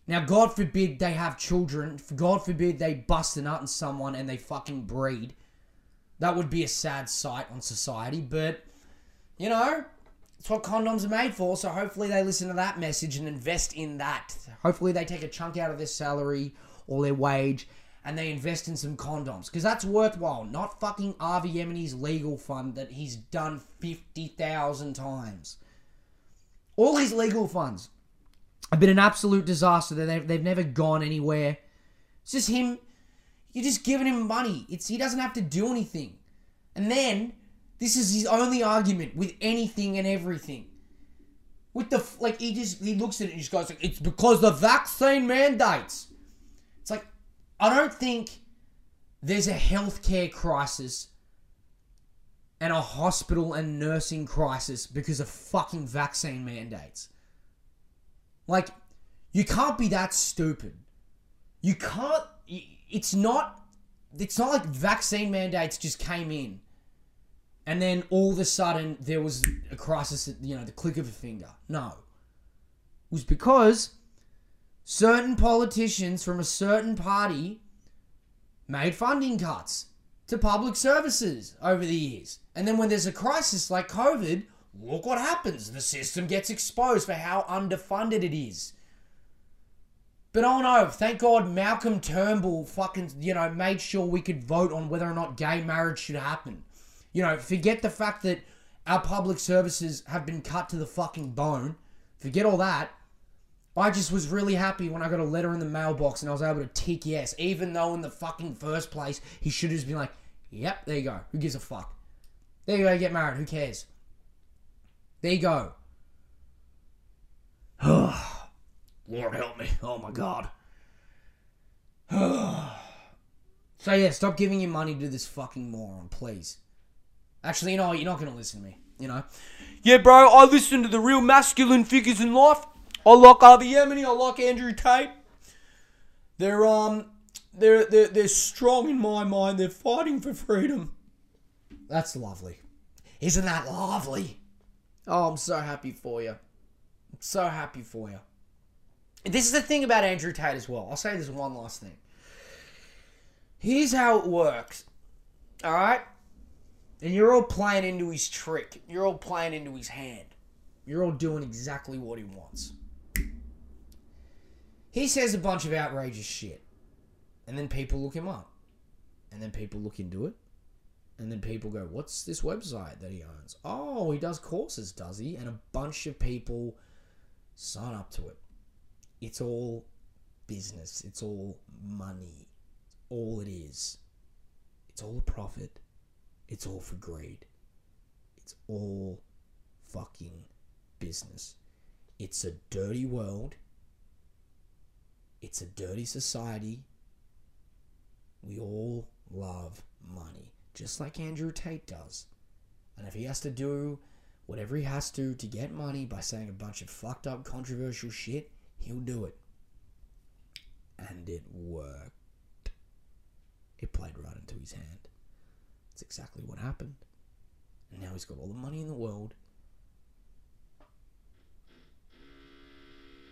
Now, God forbid they have children. God forbid they bust a nut in someone and they fucking breed. That would be a sad sight on society, but, you know, it's what condoms are made for, so hopefully they listen to that message and invest in that. Hopefully they take a chunk out of their salary or their wage and they invest in some condoms because that's worthwhile. Not fucking Avi Yemini's legal fund that he's done 50,000 times. All his legal funds have been an absolute disaster. They've, they've never gone anywhere. It's just him. You're just giving him money. It's He doesn't have to do anything. And then, this is his only argument with anything and everything. With the, like, he just, he looks at it and just goes, like, it's because the vaccine mandates. It's like, I don't think there's a healthcare crisis and a hospital and nursing crisis because of fucking vaccine mandates. Like, you can't be that stupid. You can't. It's not. It's not like vaccine mandates just came in, and then all of a sudden there was a crisis at you know the click of a finger. No, it was because certain politicians from a certain party made funding cuts to public services over the years. And then when there's a crisis like COVID, look what happens. The system gets exposed for how underfunded it is. But oh no, thank God Malcolm Turnbull fucking, you know, made sure we could vote on whether or not gay marriage should happen. You know, forget the fact that our public services have been cut to the fucking bone. Forget all that. I just was really happy when I got a letter in the mailbox and I was able to tick yes, even though in the fucking first place he should have just been like, yep, there you go. Who gives a fuck? There you go, get married. Who cares? There you go. Lord help me. Oh my god. so yeah, stop giving your money to this fucking moron, please. Actually, you know? You're not going to listen to me. You know? Yeah, bro, I listen to the real masculine figures in life. I like Avi Yemini. I like Andrew Tate. They're um, they're they're they're strong in my mind. They're fighting for freedom. That's lovely. Isn't that lovely? Oh, I'm so happy for you. I'm so happy for you. This is the thing about Andrew Tate as well. I'll say this one last thing. Here's how it works. All right? And you're all playing into his trick. You're all playing into his hand. You're all doing exactly what he wants. He says a bunch of outrageous shit. And then people look him up. And then people look into it. And then people go, What's this website that he owns? Oh, he does courses, does he? And a bunch of people sign up to it. It's all business, it's all money. all it is. It's all a profit. It's all for greed. It's all fucking business. It's a dirty world. It's a dirty society. We all love money, just like Andrew Tate does. And if he has to do whatever he has to to get money by saying a bunch of fucked up, controversial shit, he'll do it. And it worked. It played right into his hand. That's exactly what happened. And now he's got all the money in the world.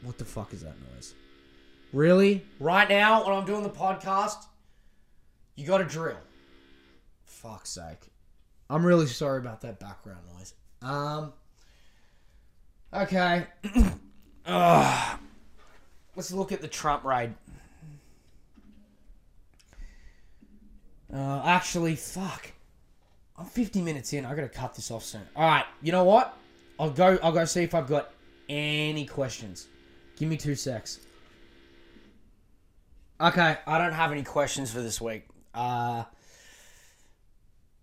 What the fuck is that noise? Really? Right now, when I'm doing the podcast, you got to drill. Fuck's sake. I'm really sorry about that background noise. Um. Okay. Ugh. Let's look at the Trump raid. Uh, actually, fuck. I'm 50 minutes in. I gotta cut this off soon. All right. You know what? I'll go. I'll go see if I've got any questions. Give me two secs. Okay, I don't have any questions for this week. Uh,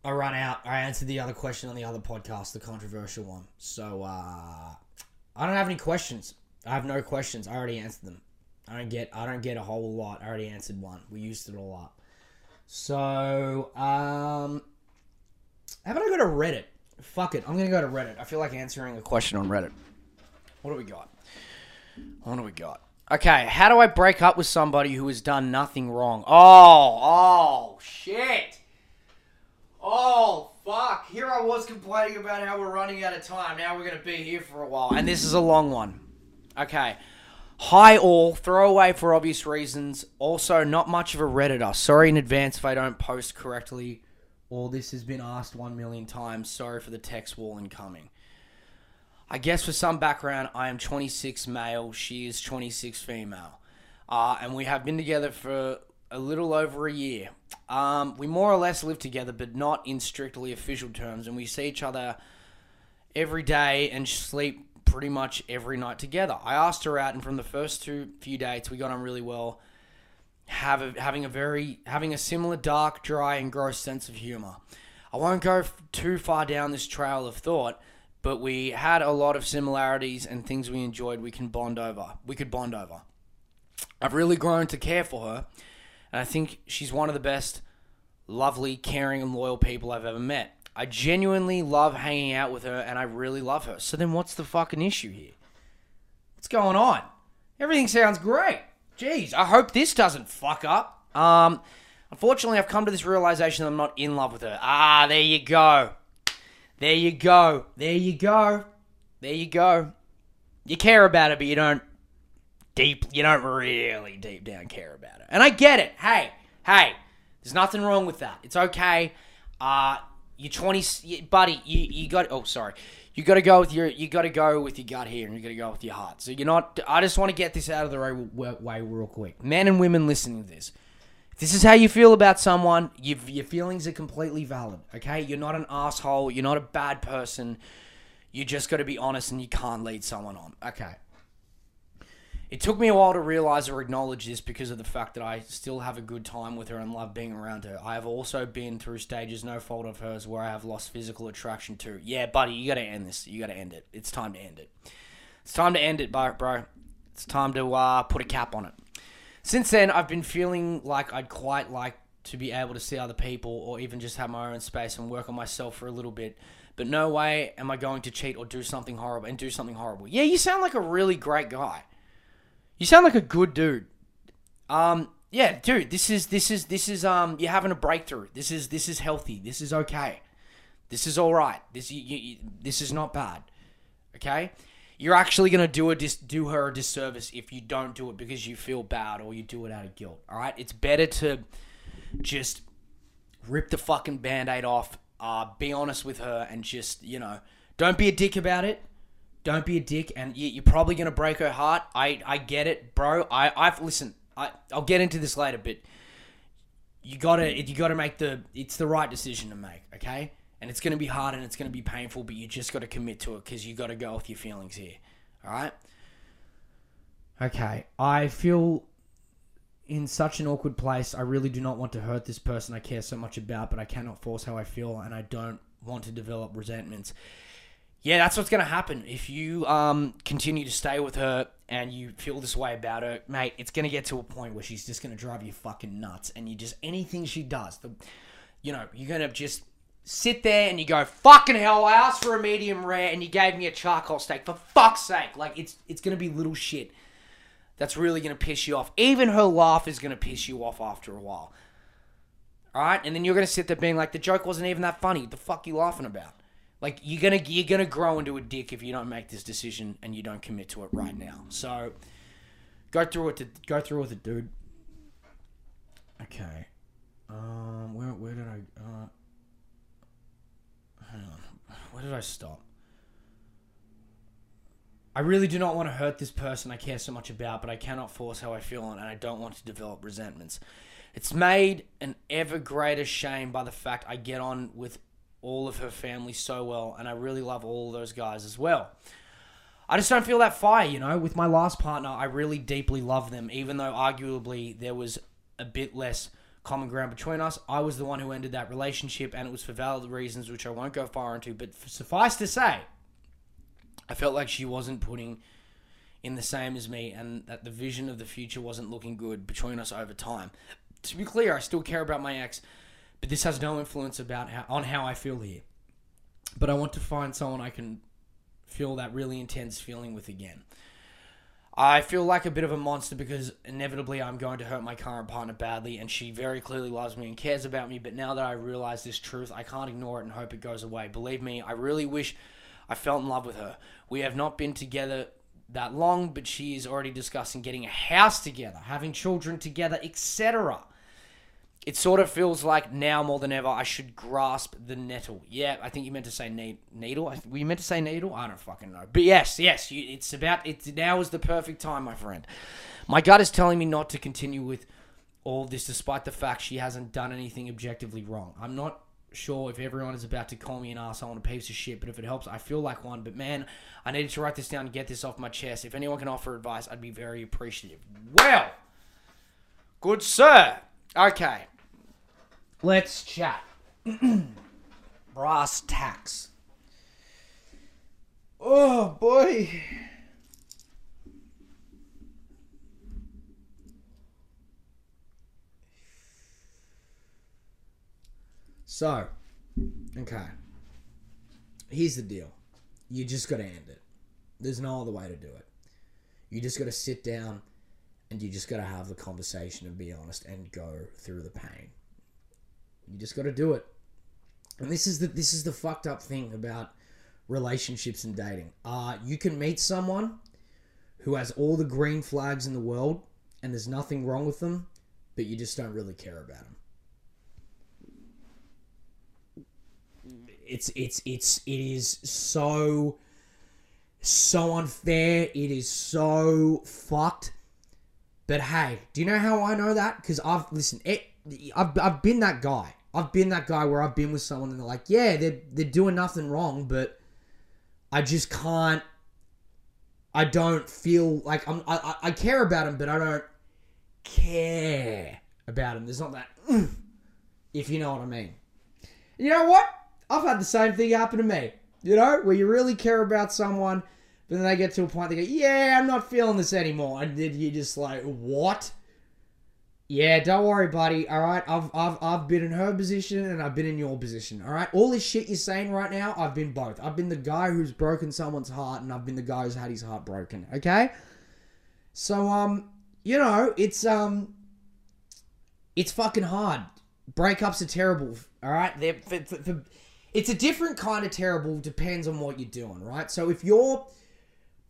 I run out. I answered the other question on the other podcast, the controversial one. So, uh, I don't have any questions. I have no questions. I already answered them. I don't get. I don't get a whole lot. I already answered one. We used it all up. So, um, how about I go to Reddit? Fuck it. I'm gonna go to Reddit. I feel like answering a question on Reddit. What do we got? What do we got? Okay, how do I break up with somebody who has done nothing wrong? Oh, oh, shit. Oh, fuck. Here I was complaining about how we're running out of time. Now we're going to be here for a while. And this is a long one. Okay. Hi, all. Throwaway for obvious reasons. Also, not much of a Redditor. Sorry in advance if I don't post correctly. All this has been asked one million times. Sorry for the text wall incoming. I guess for some background, I am 26 male. She is 26 female. Uh, and we have been together for a little over a year. Um, we more or less live together, but not in strictly official terms. And we see each other every day and sleep pretty much every night together. I asked her out, and from the first two few dates, we got on really well. Have a, having a very having a similar dark, dry, and gross sense of humor. I won't go f- too far down this trail of thought, but we had a lot of similarities and things we enjoyed. We can bond over. We could bond over. I've really grown to care for her, and I think she's one of the best, lovely, caring, and loyal people I've ever met. I genuinely love hanging out with her, and I really love her. So then, what's the fucking issue here? What's going on? Everything sounds great. Jeez, I hope this doesn't fuck up. Um, unfortunately, I've come to this realization that I'm not in love with her. Ah, there you go. There you go. There you go. There you go. You care about her, but you don't deep. You don't really deep down care about her. And I get it. Hey, hey, there's nothing wrong with that. It's okay. Uh, you're 20, buddy. You you got. Oh, sorry. You got to go with your. You got to go with your gut here, and you got to go with your heart. So you're not. I just want to get this out of the way, real quick. Men and women listening to this. This is how you feel about someone, you your feelings are completely valid. Okay, you're not an asshole. You're not a bad person. You just got to be honest, and you can't lead someone on. Okay. It took me a while to realize or acknowledge this because of the fact that I still have a good time with her and love being around her. I have also been through stages, no fault of hers, where I have lost physical attraction to. Yeah, buddy, you got to end this. You got to end it. It's time to end it. It's time to end it, bro. It's time to uh, put a cap on it. Since then, I've been feeling like I'd quite like to be able to see other people or even just have my own space and work on myself for a little bit. But no way am I going to cheat or do something horrible and do something horrible. Yeah, you sound like a really great guy. You sound like a good dude. Um, yeah, dude, this is this is this is um you're having a breakthrough. This is this is healthy. This is okay. This is all right. This you, you, this is not bad. Okay? You're actually to do a dis- do her a disservice if you don't do it because you feel bad or you do it out of guilt. All right? It's better to just rip the fucking band-aid off, uh, be honest with her and just, you know, don't be a dick about it don't be a dick, and you, are probably gonna break her heart. I I get it, bro. I I've listen. I I'll get into this later, but you gotta you gotta make the it's the right decision to make, okay? And it's gonna be hard and it's gonna be painful, but you just gotta commit to it because you gotta go with your feelings here. All right. Okay, I feel in such an awkward place. I really do not want to hurt this person I care so much about, but I cannot force how I feel, and I don't want to develop resentments yeah, that's what's going to happen if you um, continue to stay with her and you feel this way about her, mate. It's going to get to a point where she's just going to drive you fucking nuts, and you just anything she does, the, you know, you're going to just sit there and you go, fucking hell, I asked for a medium rare and you gave me a charcoal steak. For fuck's sake, like it's it's going to be little shit that's really going to piss you off. Even her laugh is going to piss you off after a while. All right, and then you're going to sit there being like, the joke wasn't even that funny. What the fuck you laughing about? Like you're gonna you're gonna grow into a dick if you don't make this decision and you don't commit to it right now. So go through it. To, go through with it, dude. Okay. Um, where where did I? Uh, hang on. Where did I stop? I really do not want to hurt this person I care so much about, but I cannot force how I feel on, and I don't want to develop resentments. It's made an ever greater shame by the fact I get on with all of her family so well, and I really love all those guys as well. I just don't feel that fire, you know. With my last partner, I really deeply love them, even though arguably there was a bit less common ground between us. I was the one who ended that relationship, and it was for valid reasons, which I won't go far into. But suffice to say, I felt like she wasn't putting in the same as me and that the vision of the future wasn't looking good between us over time. To be clear, I still care about my ex, but this has no influence about how, on how I feel here. But I want to find someone I can feel that really intense feeling with again. I feel like a bit of a monster because inevitably I'm going to hurt my current partner badly, and she very clearly loves me and cares about me. But now that I realize this truth, I can't ignore it and hope it goes away. Believe me, I really wish I fell in love with her. We have not been together that long, but she is already discussing getting a house together, having children together, etc. It sort of feels like now more than ever I should grasp the nettle. Yeah, I think you meant to say ne- needle. I th- Were you meant to say needle? I don't fucking know. But yes, yes, you, it's about it's now is the perfect time, my friend. My gut is telling me not to continue with all this, despite the fact she hasn't done anything objectively wrong. I'm not sure if everyone is about to call me an asshole and a piece of shit, but if it helps, I feel like one. But man, I needed to write this down and get this off my chest. If anyone can offer advice, I'd be very appreciative. Well, good sir. Okay, let's chat. Brass tacks. Oh boy. So, okay. Here's the deal. You just got to end it. There's no other way to do it. You just got to sit down and you just got to have the conversation and be honest and go through the pain. You just got to do it. And this is the this is the fucked up thing about relationships and dating. Uh you can meet someone who has all the green flags in the world and there's nothing wrong with them, but you just don't really care about them. it's it's it's it is so so unfair it is so fucked but hey do you know how i know that because i've listened. it I've, I've been that guy i've been that guy where i've been with someone and they're like yeah they're, they're doing nothing wrong but i just can't i don't feel like i'm i, I- care about them but i don't care about them there's not that if you know what i mean you know what? I've had the same thing happen to me. You know, where you really care about someone, but then they get to a point they go, "Yeah, I'm not feeling this anymore," and then you're just like, "What?" Yeah, don't worry, buddy. All right, I've I've I've been in her position and I've been in your position. All right, all this shit you're saying right now, I've been both. I've been the guy who's broken someone's heart, and I've been the guy who's had his heart broken. Okay, so um, you know, it's um, it's fucking hard. Breakups are terrible. All right, they're for, for, for, it's a different kind of terrible. Depends on what you're doing, right? So if you're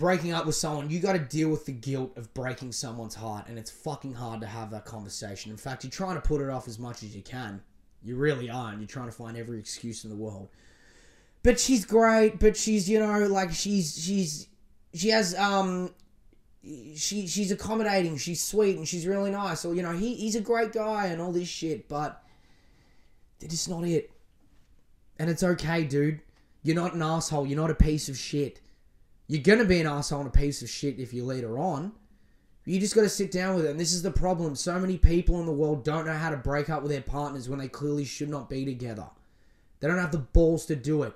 breaking up with someone, you got to deal with the guilt of breaking someone's heart, and it's fucking hard to have that conversation. In fact, you're trying to put it off as much as you can. You really are, and you're trying to find every excuse in the world. But she's great. But she's, you know, like she's she's she has um she she's accommodating. She's sweet and she's really nice. Or you know, he he's a great guy and all this shit. But they're just not it. And it's okay, dude. You're not an asshole. You're not a piece of shit. You're gonna be an asshole and a piece of shit if you lead her on. You just gotta sit down with it. And this is the problem. So many people in the world don't know how to break up with their partners when they clearly should not be together. They don't have the balls to do it.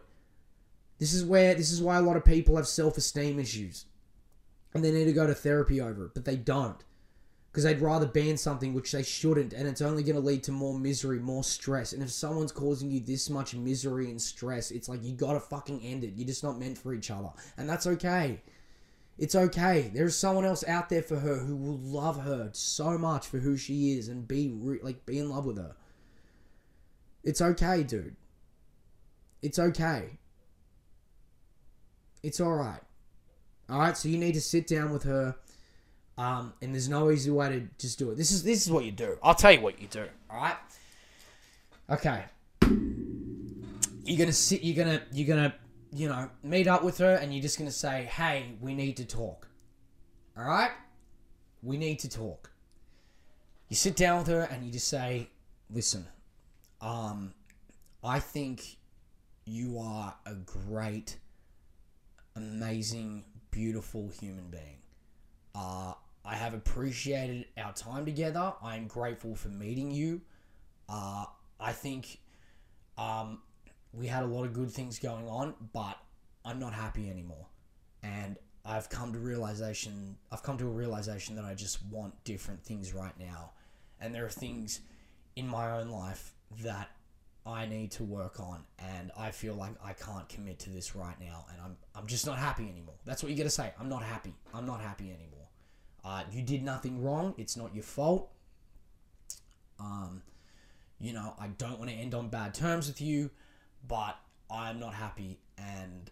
This is where this is why a lot of people have self-esteem issues. And they need to go to therapy over it, but they don't. Because they'd rather ban something which they shouldn't, and it's only going to lead to more misery, more stress. And if someone's causing you this much misery and stress, it's like you gotta fucking end it. You're just not meant for each other. And that's okay. It's okay. There's someone else out there for her who will love her so much for who she is and be re- like be in love with her. It's okay, dude. It's okay. It's all right. All right. So you need to sit down with her, um, and there's no easy way to just do it. This is this is what you do. I'll tell you what you do. All right. Okay. You're gonna sit. You're gonna. You're gonna. You know, meet up with her, and you're just gonna say, "Hey, we need to talk." All right. We need to talk. You sit down with her, and you just say, "Listen, um, I think you are a great, amazing, beautiful human being. Uh, I have appreciated our time together. I am grateful for meeting you. Uh, I think um, we had a lot of good things going on, but I'm not happy anymore. and I've come to realization. I've come to a realization that I just want different things right now, and there are things in my own life that I need to work on, and I feel like I can't commit to this right now, and I'm I'm just not happy anymore. That's what you got to say. I'm not happy. I'm not happy anymore. Uh, you did nothing wrong. It's not your fault. Um, you know, I don't want to end on bad terms with you, but I'm not happy, and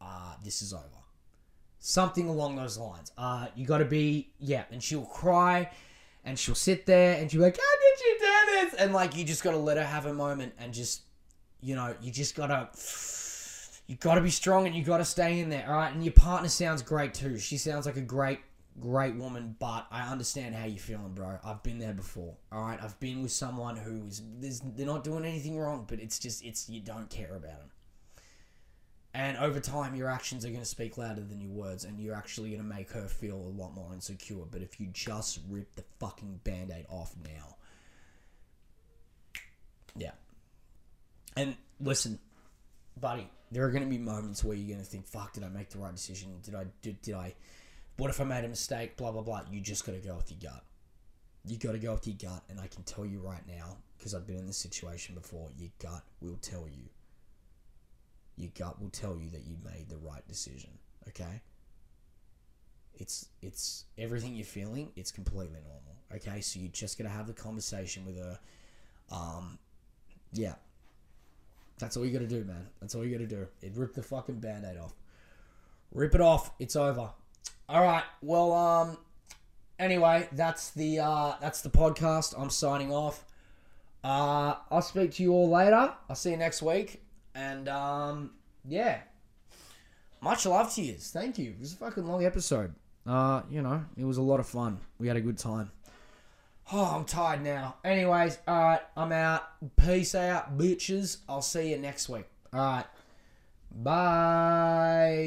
uh, this is over. Something along those lines. Uh, you got to be yeah, and she'll cry, and she'll sit there, and she'll be like, "How did you do this?" And like, you just got to let her have a moment, and just, you know, you just gotta. You gotta be strong and you gotta stay in there, alright? And your partner sounds great too. She sounds like a great great woman, but I understand how you're feeling, bro. I've been there before. All right, I've been with someone who is they're not doing anything wrong, but it's just it's you don't care about them. And over time, your actions are going to speak louder than your words, and you're actually going to make her feel a lot more insecure. But if you just rip the fucking band aid off now, yeah. And listen, buddy, there are going to be moments where you're going to think, "Fuck, did I make the right decision? Did I did, did I?" What if I made a mistake? Blah, blah, blah. You just got to go with your gut. You got to go with your gut. And I can tell you right now, because I've been in this situation before, your gut will tell you. Your gut will tell you that you made the right decision. Okay? It's it's everything you're feeling, it's completely normal. Okay? So you're just gonna have the conversation with her. Um yeah. That's all you gotta do, man. That's all you gotta do. It rip the fucking band-aid off. Rip it off. It's over. All right. Well, um, anyway, that's the uh, that's the podcast. I'm signing off. Uh, I'll speak to you all later. I'll see you next week. And um, yeah, much love to you. Thank you. It was a fucking long episode. Uh, you know, it was a lot of fun. We had a good time. Oh, I'm tired now. Anyways, all right, I'm out. Peace out, bitches. I'll see you next week. All right. Bye.